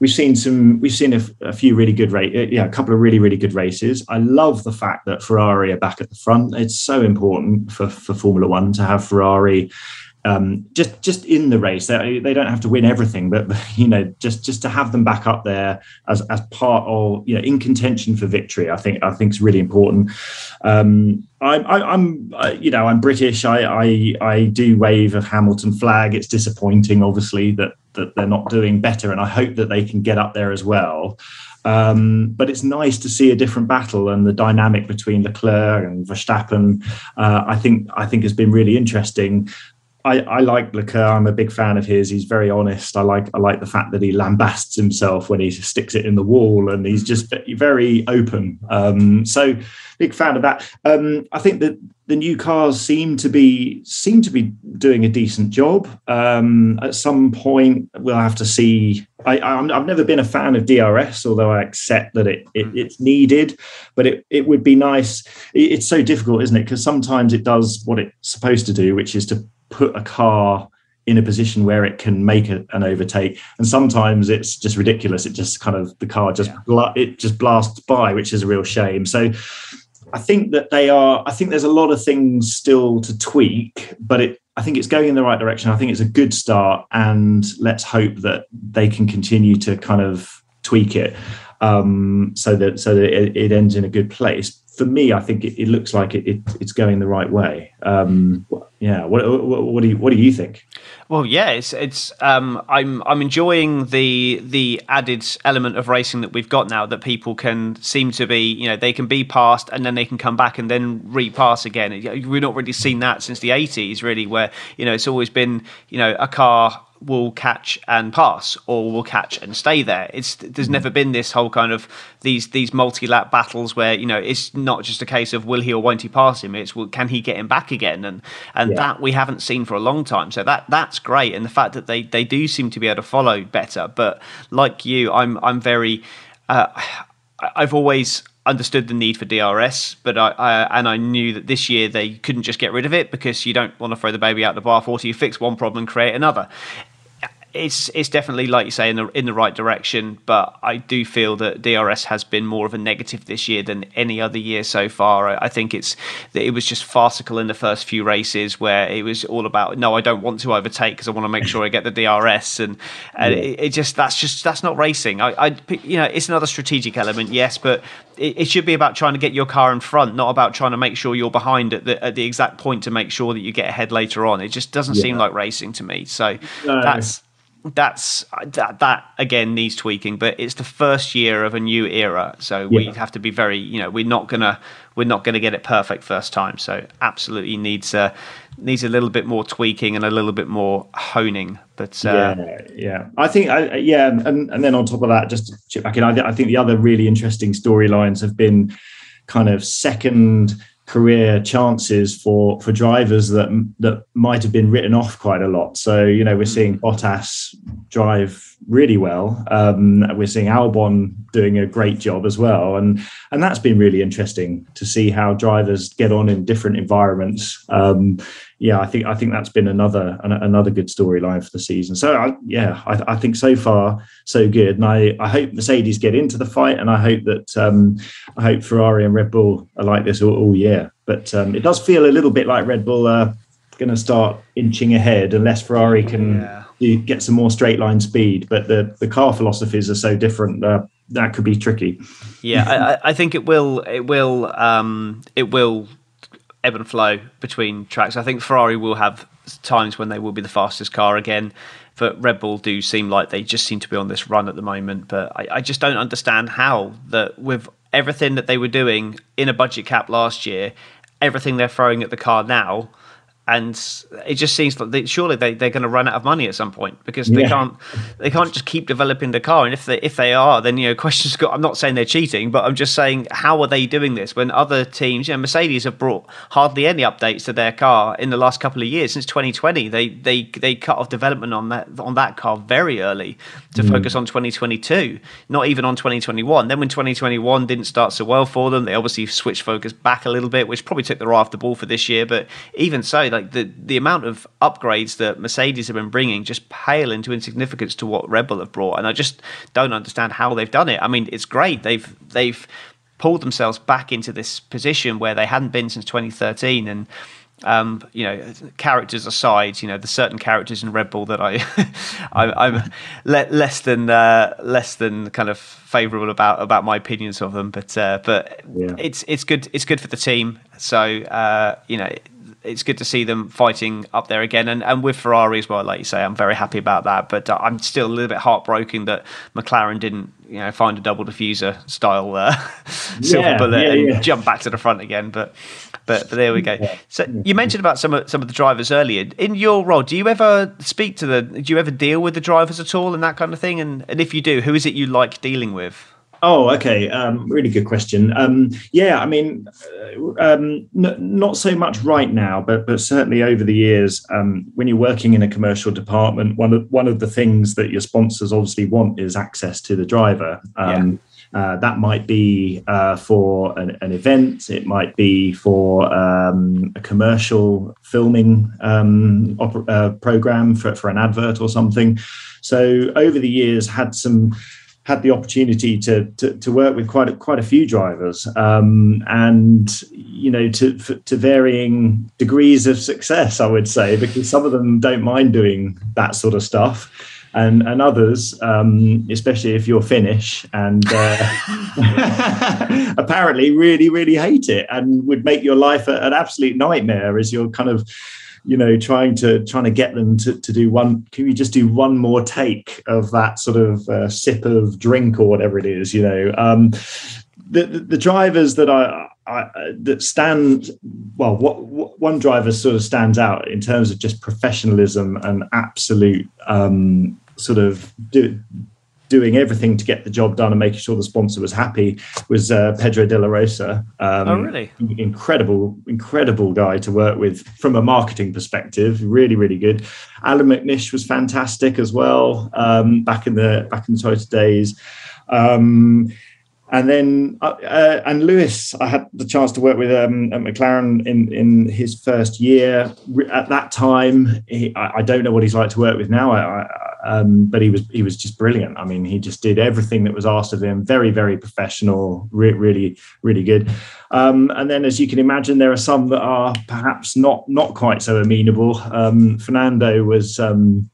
we've seen some we've seen a, a few really good race uh, yeah a couple of really really good races i love the fact that ferrari are back at the front it's so important for for formula one to have ferrari um, just just in the race. They, they don't have to win everything, but you know, just just to have them back up there as as part of you know in contention for victory, I think I think is really important. Um, I'm I, am you know I'm British. I, I I do wave a Hamilton flag. It's disappointing, obviously, that that they're not doing better, and I hope that they can get up there as well. Um, but it's nice to see a different battle and the dynamic between Leclerc and Verstappen. Uh, I think I think has been really interesting. I, I like Leclerc. I'm a big fan of his. He's very honest. I like I like the fact that he lambasts himself when he sticks it in the wall, and he's just very open. Um, so big fan of that. Um, I think that the new cars seem to be seem to be doing a decent job. Um, at some point, we'll have to see. I, have never been a fan of DRS, although I accept that it, it it's needed. But it, it would be nice. It, it's so difficult, isn't it? Because sometimes it does what it's supposed to do, which is to put a car in a position where it can make a, an overtake. And sometimes it's just ridiculous. It just kind of the car just yeah. it just blasts by which is a real shame. So i think that they are i think there's a lot of things still to tweak but it i think it's going in the right direction. I think it's a good start and let's hope that they can continue to kind of tweak it um, so that so that it, it ends in a good place for me, I think it, it looks like it, it, it's going the right way. Um, yeah. What, what, what, do you What do you think? Well, yeah, it's it's. Um, I'm I'm enjoying the the added element of racing that we've got now. That people can seem to be, you know, they can be passed and then they can come back and then repass again. We've not really seen that since the 80s, really, where you know it's always been, you know, a car will catch and pass or will catch and stay there. It's there's mm. never been this whole kind of these these multi-lap battles where you know it's not just a case of will he or won't he pass him. It's well, can he get him back again? And and yeah. that we haven't seen for a long time. So that that's great. And the fact that they they do seem to be able to follow better. But like you i'm i'm very uh, I've always understood the need for DRS, but I, I, and I knew that this year they couldn't just get rid of it because you don't want to throw the baby out the bathwater. You fix one problem, and create another it's it's definitely like you say in the in the right direction. But I do feel that DRS has been more of a negative this year than any other year so far. I, I think it's that it was just farcical in the first few races where it was all about no, I don't want to overtake because I want to make sure I get the DRS, and and yeah. it, it, just that's just that's not racing. I, I you know it's another strategic element, yes, but it, it, should be about trying to get your car in front, not about trying to make sure you're behind at the at the exact point to make sure that you get ahead later on. It just doesn't yeah. seem like racing to me. So no. that's that's that that again needs tweaking but it's the first year of a new era so yeah. we have to be very you know we're not gonna we're not gonna get it perfect first time so absolutely needs a needs a little bit more tweaking and a little bit more honing but uh, yeah yeah i think I, yeah and and then on top of that just to chip back in I, I think the other really interesting storylines have been kind of second career chances for for drivers that that might have been written off quite a lot. So you know we're mm. seeing Bottas drive really well. Um, we're seeing Albon doing a great job as well, and and that's been really interesting to see how drivers get on in different environments. Um, yeah, I think I think that's been another another good storyline for the season. So I, yeah, I, I, think so far so good, and I, I hope Mercedes get into the fight, and I hope that um, I hope Ferrari and Red Bull are like this all, all year. But um, it does feel a little bit like Red Bull are going to start inching ahead unless Ferrari can. Yeah get some more straight line speed. But the the car philosophies are so different. Uh, that could be tricky. Yeah, I, I, think it will. It will. Um, it will ebb and flow between tracks. I think Ferrari will have times when they will be the fastest car again. But Red Bull do seem like they just seem to be on this run at the moment. But I, I just don't understand how that with everything that they were doing in a budget cap last year, everything they're throwing at the car now and it just seems like they, surely they, they're going to run out of money at some point because they yeah. can't they can't just keep developing the car and if they if they are then you know (laughs) questions got I'm not saying they're cheating but I'm just saying how are they doing this when other teams you know Mercedes have brought hardly any updates to their car in the last couple of years since 2020 they they they cut off development on that on that car very early to mm. focus on 2022 not even on 2021 then when 2021 didn't start so well for them they obviously switched focus back a little bit which probably took the eye off the ball for this year but even so like like the the amount of upgrades that Mercedes have been bringing just pale into insignificance to what Red Bull have brought, and I just don't understand how they've done it. I mean, it's great they've they've pulled themselves back into this position where they hadn't been since 2013, and um, you know, characters aside, you know, the certain characters in Red Bull that I, (laughs) I am le- less than uh, less than kind of favourable about about my opinions of them. But uh, but yeah. it's it's good it's good for the team. So uh, you know, it's good to see them fighting up there again, and, and with Ferrari as well. Like you say, I'm very happy about that. But uh, I'm still a little bit heartbroken that McLaren didn't, you know, find a double diffuser style uh, (laughs) silver yeah, bullet yeah, and yeah. jump back to the front again. But but but there we go. So you mentioned about some of some of the drivers earlier. In your role, do you ever speak to the? Do you ever deal with the drivers at all and that kind of thing? And and if you do, who is it you like dealing with? Oh, okay. Um, really good question. Um, yeah, I mean, uh, um, n- not so much right now, but but certainly over the years, um, when you're working in a commercial department, one of one of the things that your sponsors obviously want is access to the driver. Yeah. Um, uh, that might be uh, for an, an, event. It might be for um, a commercial filming um, uh, program for, for an advert or something. So over the years, had some had the opportunity to, to, to work with quite a, quite a few drivers, um, and you know to to varying degrees of success, I would say, because some of them don't mind doing that sort of stuff, and and others, um, especially if you're Finnish, and uh, (laughs) apparently really really hate it and would make your life an absolute nightmare as you're kind of you know trying to trying to get them to, to do one can we just do one more take of that sort of uh, sip of drink or whatever it is you know? Um, the, the, the drivers that I, I, that stand well what, what, one driver sort of stands out in terms of just professionalism and absolute um, sort of do, doing everything to get the job done and making sure the sponsor was happy was uh, Pedro de la Rosa. Um, oh, really? Incredible, incredible guy to work with from a marketing perspective. Really, really good. Allan McNish was fantastic as well um, back in the back in the Toyota days. Um, and then uh, uh, and Lewis, I had the chance to work with um, at McLaren in in his first year. At that time, he, I, I, don't know what he's like to work with now. I, I, um, but he was he was just brilliant. I mean, he just did everything that was asked of him. Very very professional. Re- really really good. Um, and then, as you can imagine, there are some that are perhaps not not quite so amenable. Um, Fernando was um,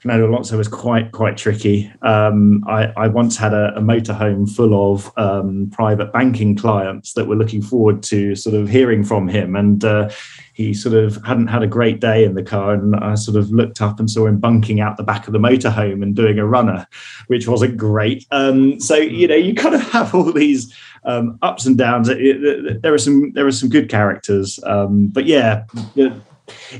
Fernando Alonso was quite quite tricky. Um, I, I, once had a, a motorhome full of um, private banking clients that were looking forward to sort of hearing from him, and uh, he sort of hadn't had a great day in the car. And I sort of looked up and saw him bunking out the back of the motorhome and doing a runner, which wasn't great. Um, so you know, you kind of (laughs) have all these um, ups and downs. It, it, there are some there are some good characters, um, but yeah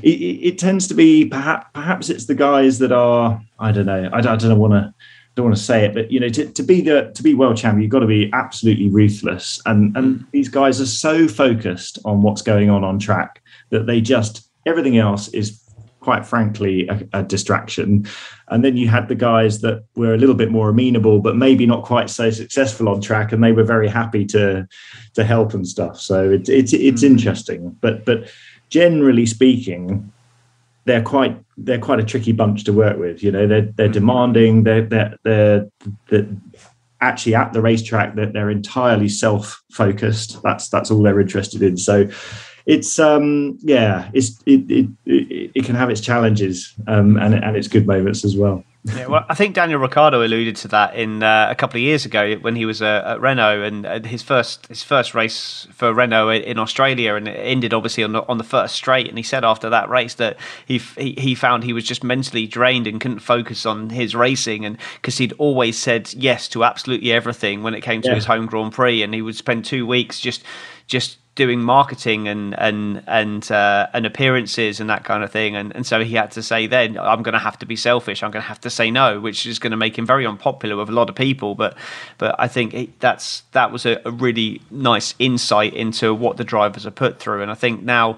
it, it, tends to be perhaps perhaps it's the guys that are I don't know I, I don't want to don't want to say it, but you know, to, to be the to be world champion, you've got to be absolutely ruthless. And and mm. these guys are so focused on what's going on on track that they just everything else is quite frankly a, a, distraction. And then you had the guys that were a little bit more amenable, but maybe not quite so successful on track, and they were very happy to to help and stuff. So it's it's it's mm. interesting, but but generally speaking, they're quite they're quite a tricky bunch to work with. You know, they're they're mm-hmm. demanding. They're they're they're, they're actually at the racetrack that they're, they're entirely self focused. That's that's all they're interested in. So it's um yeah it's it it, it, it can have its challenges um and and its good moments as well yeah, well, I think Daniel Ricciardo alluded to that in uh, a couple of years ago when he was uh, at Renault and uh, his first his first race for Renault in Australia, and it ended obviously on the, on the first straight. And he said after that race that he, he he found he was just mentally drained and couldn't focus on his racing, and because he'd always said yes to absolutely everything when it came to yeah. his home Grand Prix, and he would spend two weeks just just doing marketing and and and uh, and appearances and that kind of thing. And and so he had to say then I'm going to have to be selfish. I'm going to have to say no which is going to make him very unpopular with a lot of people. But but I think that's that was a, a really nice insight into what the drivers are put through. And I think now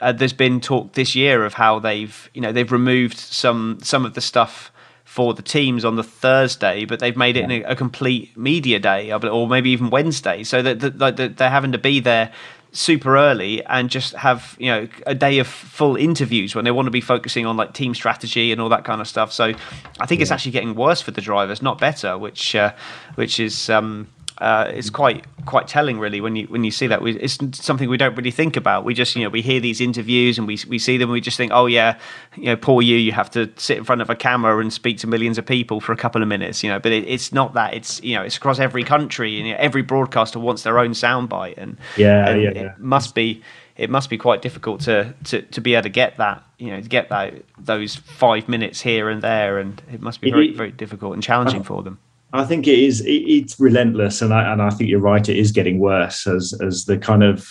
uh, there's been talk this year of how they've you know they've removed some some of the stuff for the teams on the Thursday, but they've made it yeah. a, a, complete media day, or maybe even Wednesday, so that, that, that they're having to be there super early and just have you know a day of full interviews when they want to be focusing on like team strategy and all that kind of stuff. So I think yeah. it's actually getting worse for the drivers, not better, which uh, which is um, uh, it's quite quite telling, really, when you when you see that. We, it's something we don't really think about. We just you know we hear these interviews and we we see them. and We just think, oh yeah, you know, poor you. You have to sit in front of a camera and speak to millions of people for a couple of minutes. You know, but it, it's not that. It's you know it's across every country and you know, every broadcaster wants their own soundbite and yeah, and yeah, it yeah. must be it must be quite difficult to, to, to be able to get that you know to get that those five minutes here and there and it must be very very difficult and challenging for them I think it is. It, it's relentless, and I and I think you're right. It is getting worse as as the kind of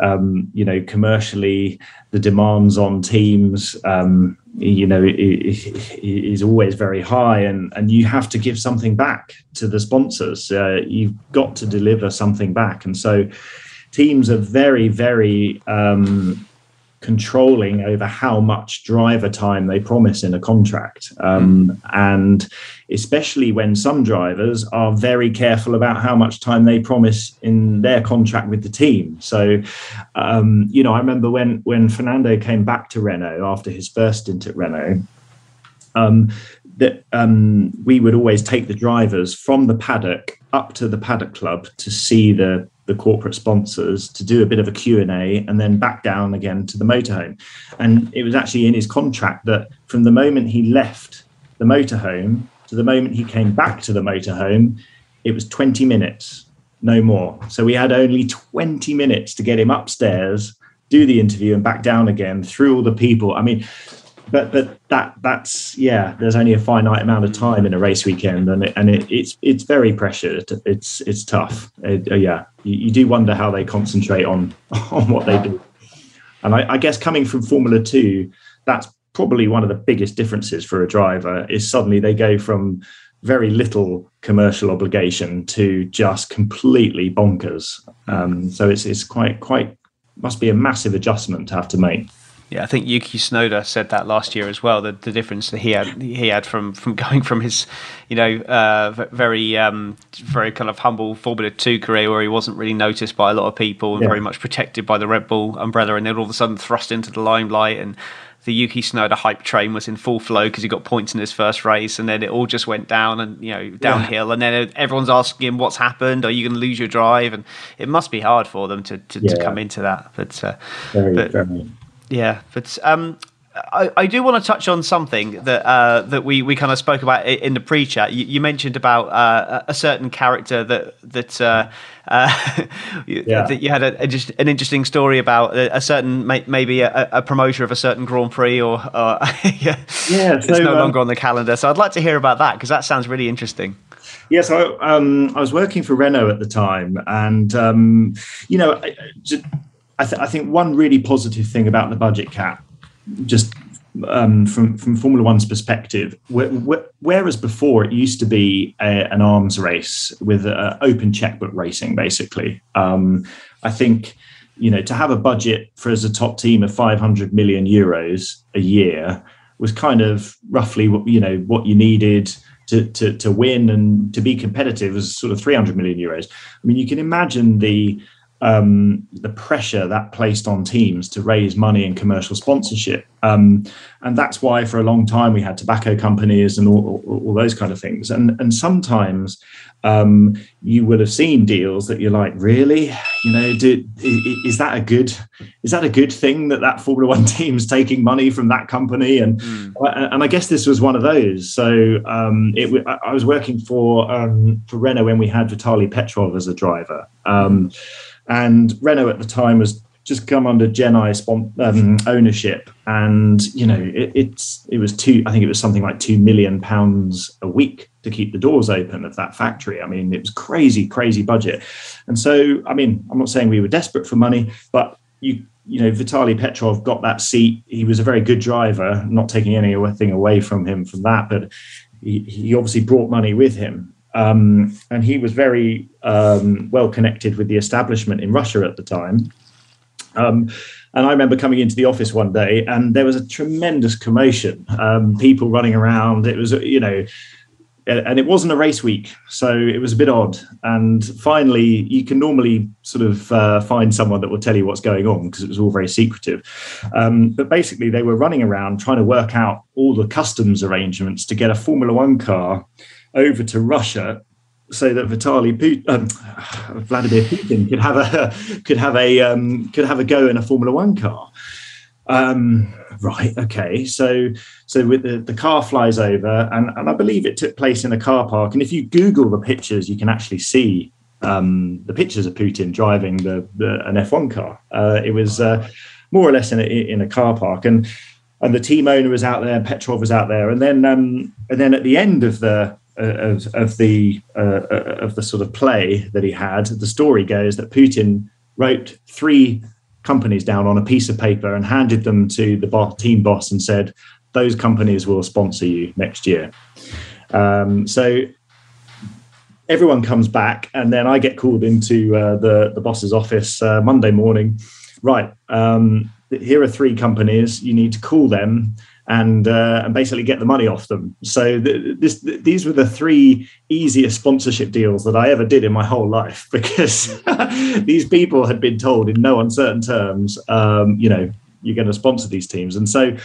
um, you know commercially the demands on teams um, you know is always very high, and and you have to give something back to the sponsors. Uh, you've got to deliver something back, and so teams are very very um, controlling over how much driver time they promise in a contract. Um, mm. And especially when some drivers are very careful about how much time they promise in their contract with the team. So, um, you know, I remember when, when Fernando came back to Renault after his first stint at Renault. Um, that um, we would always take the drivers from the paddock up to the paddock club to see the the corporate sponsors to do a bit of a Q&A and then back down again to the motorhome. And it was actually in his contract that from the moment he left the motorhome to the moment he came back to the motorhome, it was 20 minutes, no more. So we had only 20 minutes to get him upstairs, do the interview and back down again through all the people. I mean, but but that that's yeah there's only a finite amount of time in a race weekend and it, and it, it's it's very pressured. It's it's tough. It, uh, yeah you, you, do wonder how they concentrate on (laughs) on what they do. And I, I, guess coming from formula 2 that's probably one of the biggest differences for a driver is suddenly they go from very little commercial obligation to just completely bonkers. Um, so it's it's quite quite must be a massive adjustment to have to make Yeah, I think Yuki Tsunoda said that last year as well. The, the difference that he had he had from, from (laughs) going from his, you know, uh, very um, very kind of humble Formula Two career where he wasn't really noticed by a lot of people and yeah. very much protected by the Red Bull umbrella, and then all of a sudden thrust into the limelight and the Yuki Tsunoda hype train was in full flow because he got points in his first race, and then it all just went down and you know downhill, yeah. and then everyone's asking him what's happened. Are you going to lose your drive? And it must be hard for them to to, yeah. to come into that. But, uh, very, but very. Yeah, but um, I, I, do want to touch on something that uh, that we, we kind of spoke about in the pre-chat. You, you mentioned about uh, a certain character that that uh, uh (laughs) yeah. that you had a, a, just an interesting story about a, a certain maybe a, a, promoter of a certain Grand Prix or, or (laughs) yeah, yeah so, it's no um, longer on the calendar. So I'd like to hear about that because that sounds really interesting. Yes, yeah, so, um, I was working for Renault at the time, and um, you know, I, I, th- I think one really positive thing about the budget cap just um, from from Formula One's perspective, whereas before it used to be a, an arms race with uh, open checkbook racing, basically. Um, I think you know to have a budget for as a top team of 500 million euros a year was kind of roughly what you know what you needed to, to, to win and to be competitive was sort of 300 million euros. I mean, you can imagine the um, the pressure that placed on teams to raise money in commercial sponsorship. Um, and that's why for a long time we had tobacco companies and all, all, all those kind of things. And, and sometimes um, you will have seen deals that you're like, really, you know, do, is that a good is that a good thing that that Formula One (laughs) team's taking money from that company? And mm. and I guess this was one of those. So um, it, I was working for um, for Renault when we had Vitaly Petrov as a driver. Mm and Renault at the time was just come under Genii um, ownership, and you know it, it's it was two. I think it was something like two million pounds a week to keep the doors open of that factory. I mean, it was crazy, crazy budget. And so, I mean, I'm not saying we were desperate for money, but you you know, Vitaly Petrov got that seat. He was a very good driver, not taking anything away from him from that, but he, he obviously brought money with him. Um, and he was very um, well connected with the establishment in Russia at the time. Um, and I remember coming into the office one day, and there was a tremendous commotion. Um, people running around. It was, you know, and it wasn't a race week, so it was a bit odd. And finally, you can normally sort of uh, find someone that will tell you what's going on because it was all very secretive. Um, but basically, they were running around trying to work out all the customs arrangements to get a Formula One car over to Russia so that Vitaly Putin, um, (sighs) Vladimir Putin could have a (laughs) could have a um, could have a go in a Formula One car. Um, right. Okay. So so with the, the car flies over, and, and I believe it took place in a car park. And if you Google the pictures, you can actually see um, the pictures of Putin driving the, the an F1 car. Uh, it was uh, more or less in a, in a car park, and and the team owner was out there, Petrov was out there, and then um, and then at the end of the of, of the uh, of the sort of play that he had, the story goes that Putin wrote three companies down on a piece of paper and handed them to the team boss and said, "Those companies will sponsor you next year." Um, so everyone comes back, and then I get called into uh, the the boss's office uh, Monday morning. Right, um, here are three companies. You need to call them and uh, and basically get the money off them. So th- this th- these were the three easiest sponsorship deals that I ever did in my whole life (laughs) because (laughs) these people had been told in no uncertain terms, um, you know, you're going to sponsor these teams. And so,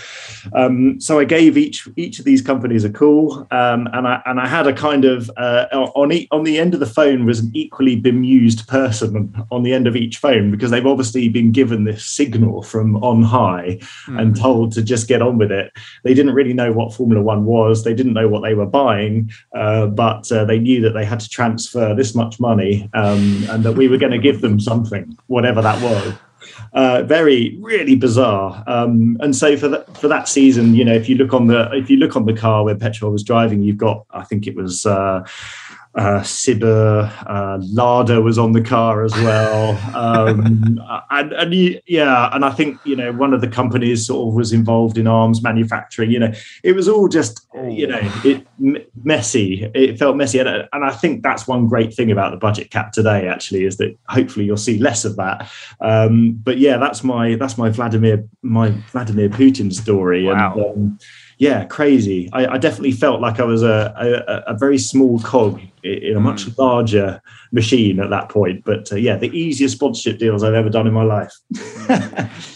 um, so I gave each each of these companies a call, um, and I and I had a kind of uh, on e- on the end of the phone was an equally bemused person on the end of each phone because they've obviously been given this signal from on high mm. and told to just get on with it. They didn't really know what Formula One was. They didn't know what they were buying, uh, but uh, they knew that they had to transfer this much money um, and that we were going to give them something, whatever that was. Uh, very really bizarre. Um, and so for that for that season, you know, if you look on the if you look on the car where Petrov was driving, you've got I think it was. Uh, uh, Sibber, uh, Lada was on the car as well, um, (laughs) and and yeah, and I think you know one of the companies sort of was involved in arms manufacturing. You know, it was all just you know it messy. It felt messy, and, and I think that's one great thing about the budget cap today. Actually, is that hopefully you'll see less of that. Um, but yeah, that's my that's my Vladimir my Vladimir Putin story, wow. and. Um, yeah, crazy. I, I, definitely felt like I was a, a, a, very small cog in a much mm. larger machine at that point. But uh, yeah, the easiest sponsorship deals I've ever done in my life.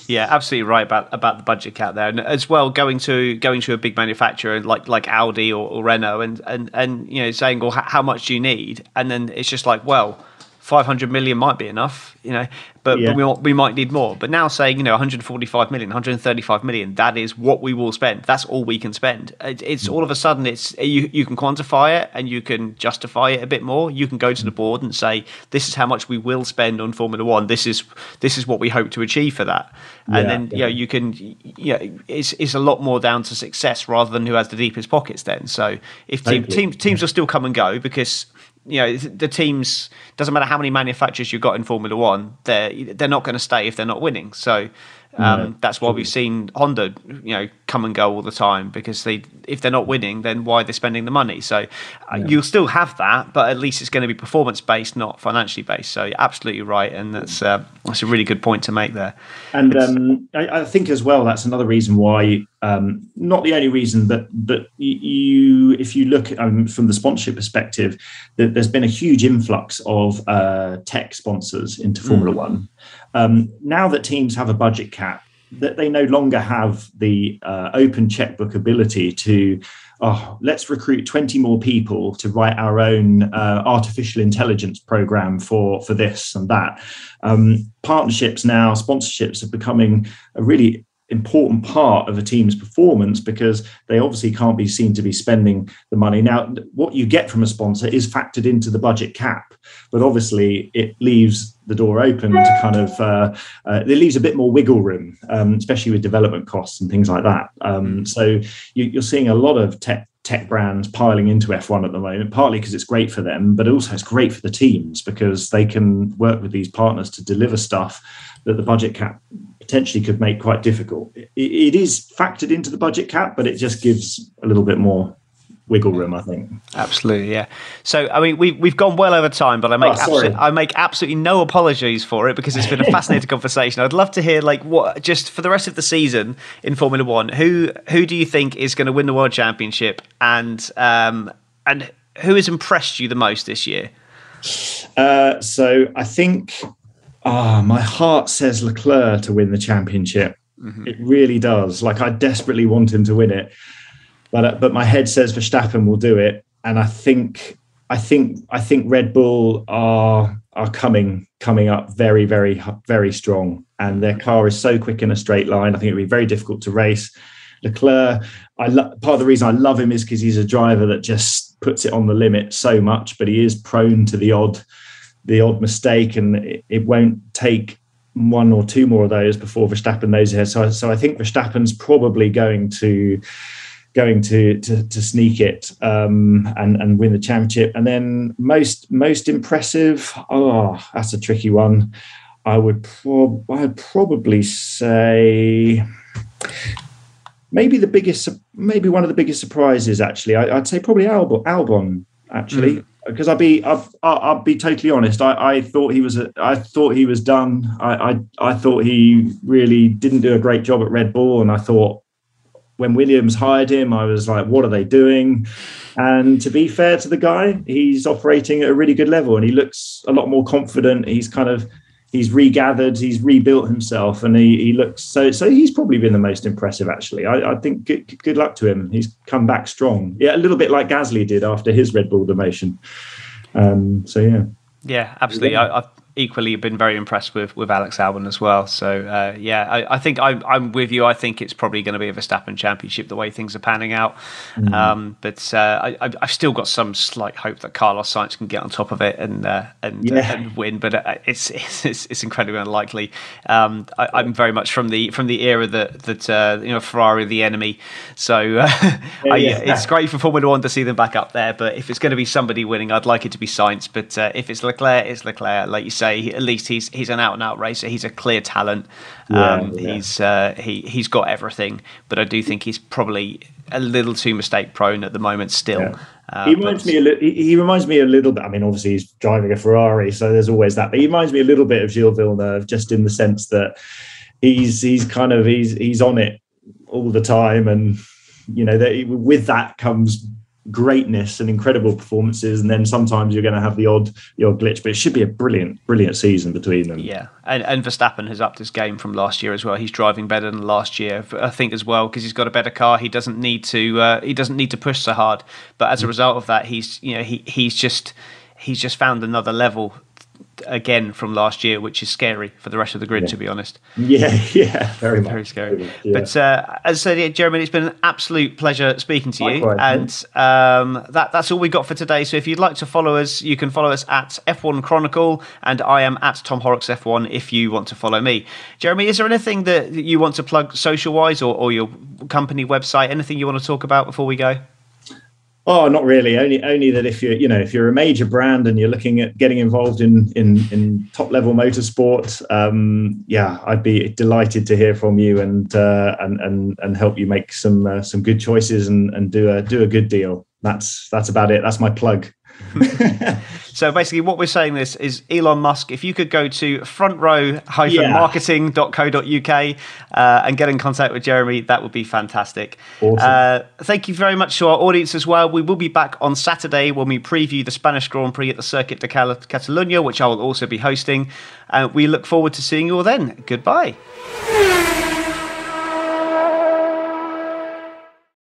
(laughs) yeah, absolutely right about about the budget cap there, and as well going to going to a big manufacturer like like Audi or, or Renault, and and and you know saying, well, how much do you need? And then it's just like, well 500 million might be enough, you know, but, yeah. but we, we might need more. But now saying, you know, 145 million, 135 million, that is what we will spend. That's all we can spend. It, it's mm. all of a sudden, it's you, you can quantify it and you can justify it a bit more. You can go to the mm. board and say, this is how much we will spend on Formula One. This is this is what we hope to achieve for that. And yeah, then, yeah. you know, you can, you know, it's, it's a lot more down to success rather than who has the deepest pockets then. So if team, teams, teams will still come and go because you know the teams doesn't matter how many manufacturers you've got in Formula One, they're they're not going to stay if they're not winning. So um, no, that's why we've seen Honda, you know, come and go all the time because they, if they're not winning, then why they're spending the money. So uh, yeah. you'll still have that, but at least it's going to be performance based, not financially based. So you're absolutely right, and that's uh, that's a really good point to make there. And um, I, I, think as well that's another reason why, um, not the only reason, but but you, if you look um, from the sponsorship perspective, that there's been a huge influx of uh, tech sponsors into Formula mm. One. Um, now that teams have a budget cap, that they no longer have the uh, open checkbook ability to oh let's recruit 20 more people to write our own uh, artificial intelligence program for for this and that. Um, partnerships now sponsorships are becoming a really important part of a team's performance because they obviously can't be seen to be spending the money. Now, what you get from a sponsor is factored into the budget cap, but obviously it leaves the door open to kind of uh, uh, it leaves a bit more wiggle room, um, especially with development costs and things like that. Um, so you, are seeing a lot of tech tech brands piling into F1 at the moment, partly because it's great for them, but also it's great for the teams because they can work with these partners to deliver stuff that the budget cap potentially could make quite difficult. it, it is factored into the budget cap, but it just gives a little bit more wiggle room, I think. Absolutely, yeah. So, I mean, we, we've gone well over time, but I make, oh, I make absolutely no apologies for it because it's been a (laughs) fascinating conversation. I'd love to hear, like, what just for the rest of the season in Formula One, who who do you think is going to win the World Championship, and um, and who has impressed you the most this year? Uh, so, I think ah, my heart says Leclerc to win the championship. Mm-hmm. It really does. Like I desperately want him to win it, but uh, but my head says Verstappen will do it, and I think I think I think Red Bull are are coming coming up very very very strong, and their car is so quick in a straight line. I think it'd be very difficult to race. Leclerc, I lo- part of the reason I love him is because he's a driver that just puts it on the limit so much, but he is prone to the odd the odd mistake, and it, it won't take one or two more of those before Verstappen knows it. So, so I think Verstappen's probably going to going to to, to sneak it um, and and win the championship. And then most most impressive. Oh, that's a tricky one. I would prob- I'd probably say maybe the biggest, maybe one of the biggest surprises. Actually, I, would say probably Albon. Albon actually. Mm because I'll be I'll, I'll, be totally honest. I, I thought he was a, I thought he was done. I, I I thought he really didn't do a great job at Red Bull, and I thought when Williams hired him, I was like, what are they doing? And to be fair to the guy, he's operating at a really good level, and he looks a lot more confident. He's kind of he's regathered, he's rebuilt himself, and he, he looks so. So he's probably been the most impressive. Actually, I, I think good, good, luck to him. He's come back strong. Yeah, a little bit like Gasly did after his Red Bull demotion. Um, so yeah. Yeah, absolutely. I, equally been very impressed with with Alex Albon as well. So uh, yeah, I, I think I'm, I'm with you. I think it's probably going to be a Verstappen championship the way things are panning out. Mm. Um, but uh, I, have still got some slight hope that Carlos Sainz can get on top of it and uh, and, yeah. and, win. But uh, it's, it's it's incredibly unlikely. Um, I, am very much from the from the era that that uh, you know Ferrari the enemy. So (laughs) uh, yeah, yeah. it's great for Formula One to see them back up there. But if it's going to be somebody winning, I'd like it to be Sainz. But if it's Leclerc, it's Leclerc. Like you say, at least he's he's an out and out racer. He's a clear talent. Um, yeah, yeah. He's uh, he he's got everything, but I do think he's probably a little too mistake prone at the moment. Still, yeah. uh, he reminds but, me. A li- he reminds me a little bit. I mean, obviously he's driving a Ferrari, so there's always that. But he reminds me a little bit of Gilles Villeneuve, just in the sense that he's he's kind of he's he's on it all the time, and you know that with that comes greatness and incredible performances, and then sometimes you're going to have the odd the odd glitch. But it should be a brilliant, brilliant season between them. Yeah, and, and Verstappen has upped his game from last year as well. He's driving better than last year, I think, as well because he's got a better car. He doesn't need to uh, he doesn't need to push so hard. But as a result of that, he's you know he he's just he's just found another level again from last year, which is scary for the rest of the grid, yeah. to be honest. Yeah, (laughs) yeah, very very scary. Yeah. But uh, as I said, yeah, Jeremy, it's been an absolute pleasure speaking to you, and um, that that's all we got for today. So if you'd like to follow us, you can follow us at F1 Chronicle, and I am at Tom Horrocks F1 if you want to follow me. Jeremy, is there anything that you want to plug social wise or, or your company website? Anything you want to talk about before we go? Oh, not really. Only only that if you're you know if you're a major brand and you're looking at getting involved in in, in top level motorsport, um, yeah, I'd be delighted to hear from you and uh, and and and help you make some uh, some good choices and and do a do a good deal. That's that's about it. That's my plug. (laughs) so basically, what we're saying this is Elon Musk. If you could go to frontrow-marketing.co.uk uh, and get in contact with Jeremy, that would be fantastic. Awesome. Uh, thank you very much to our audience as well. We will be back on Saturday when we preview the Spanish Grand Prix at the Circuit de Catalunya, which I will also be hosting. Uh, we look forward to seeing you all then. Goodbye.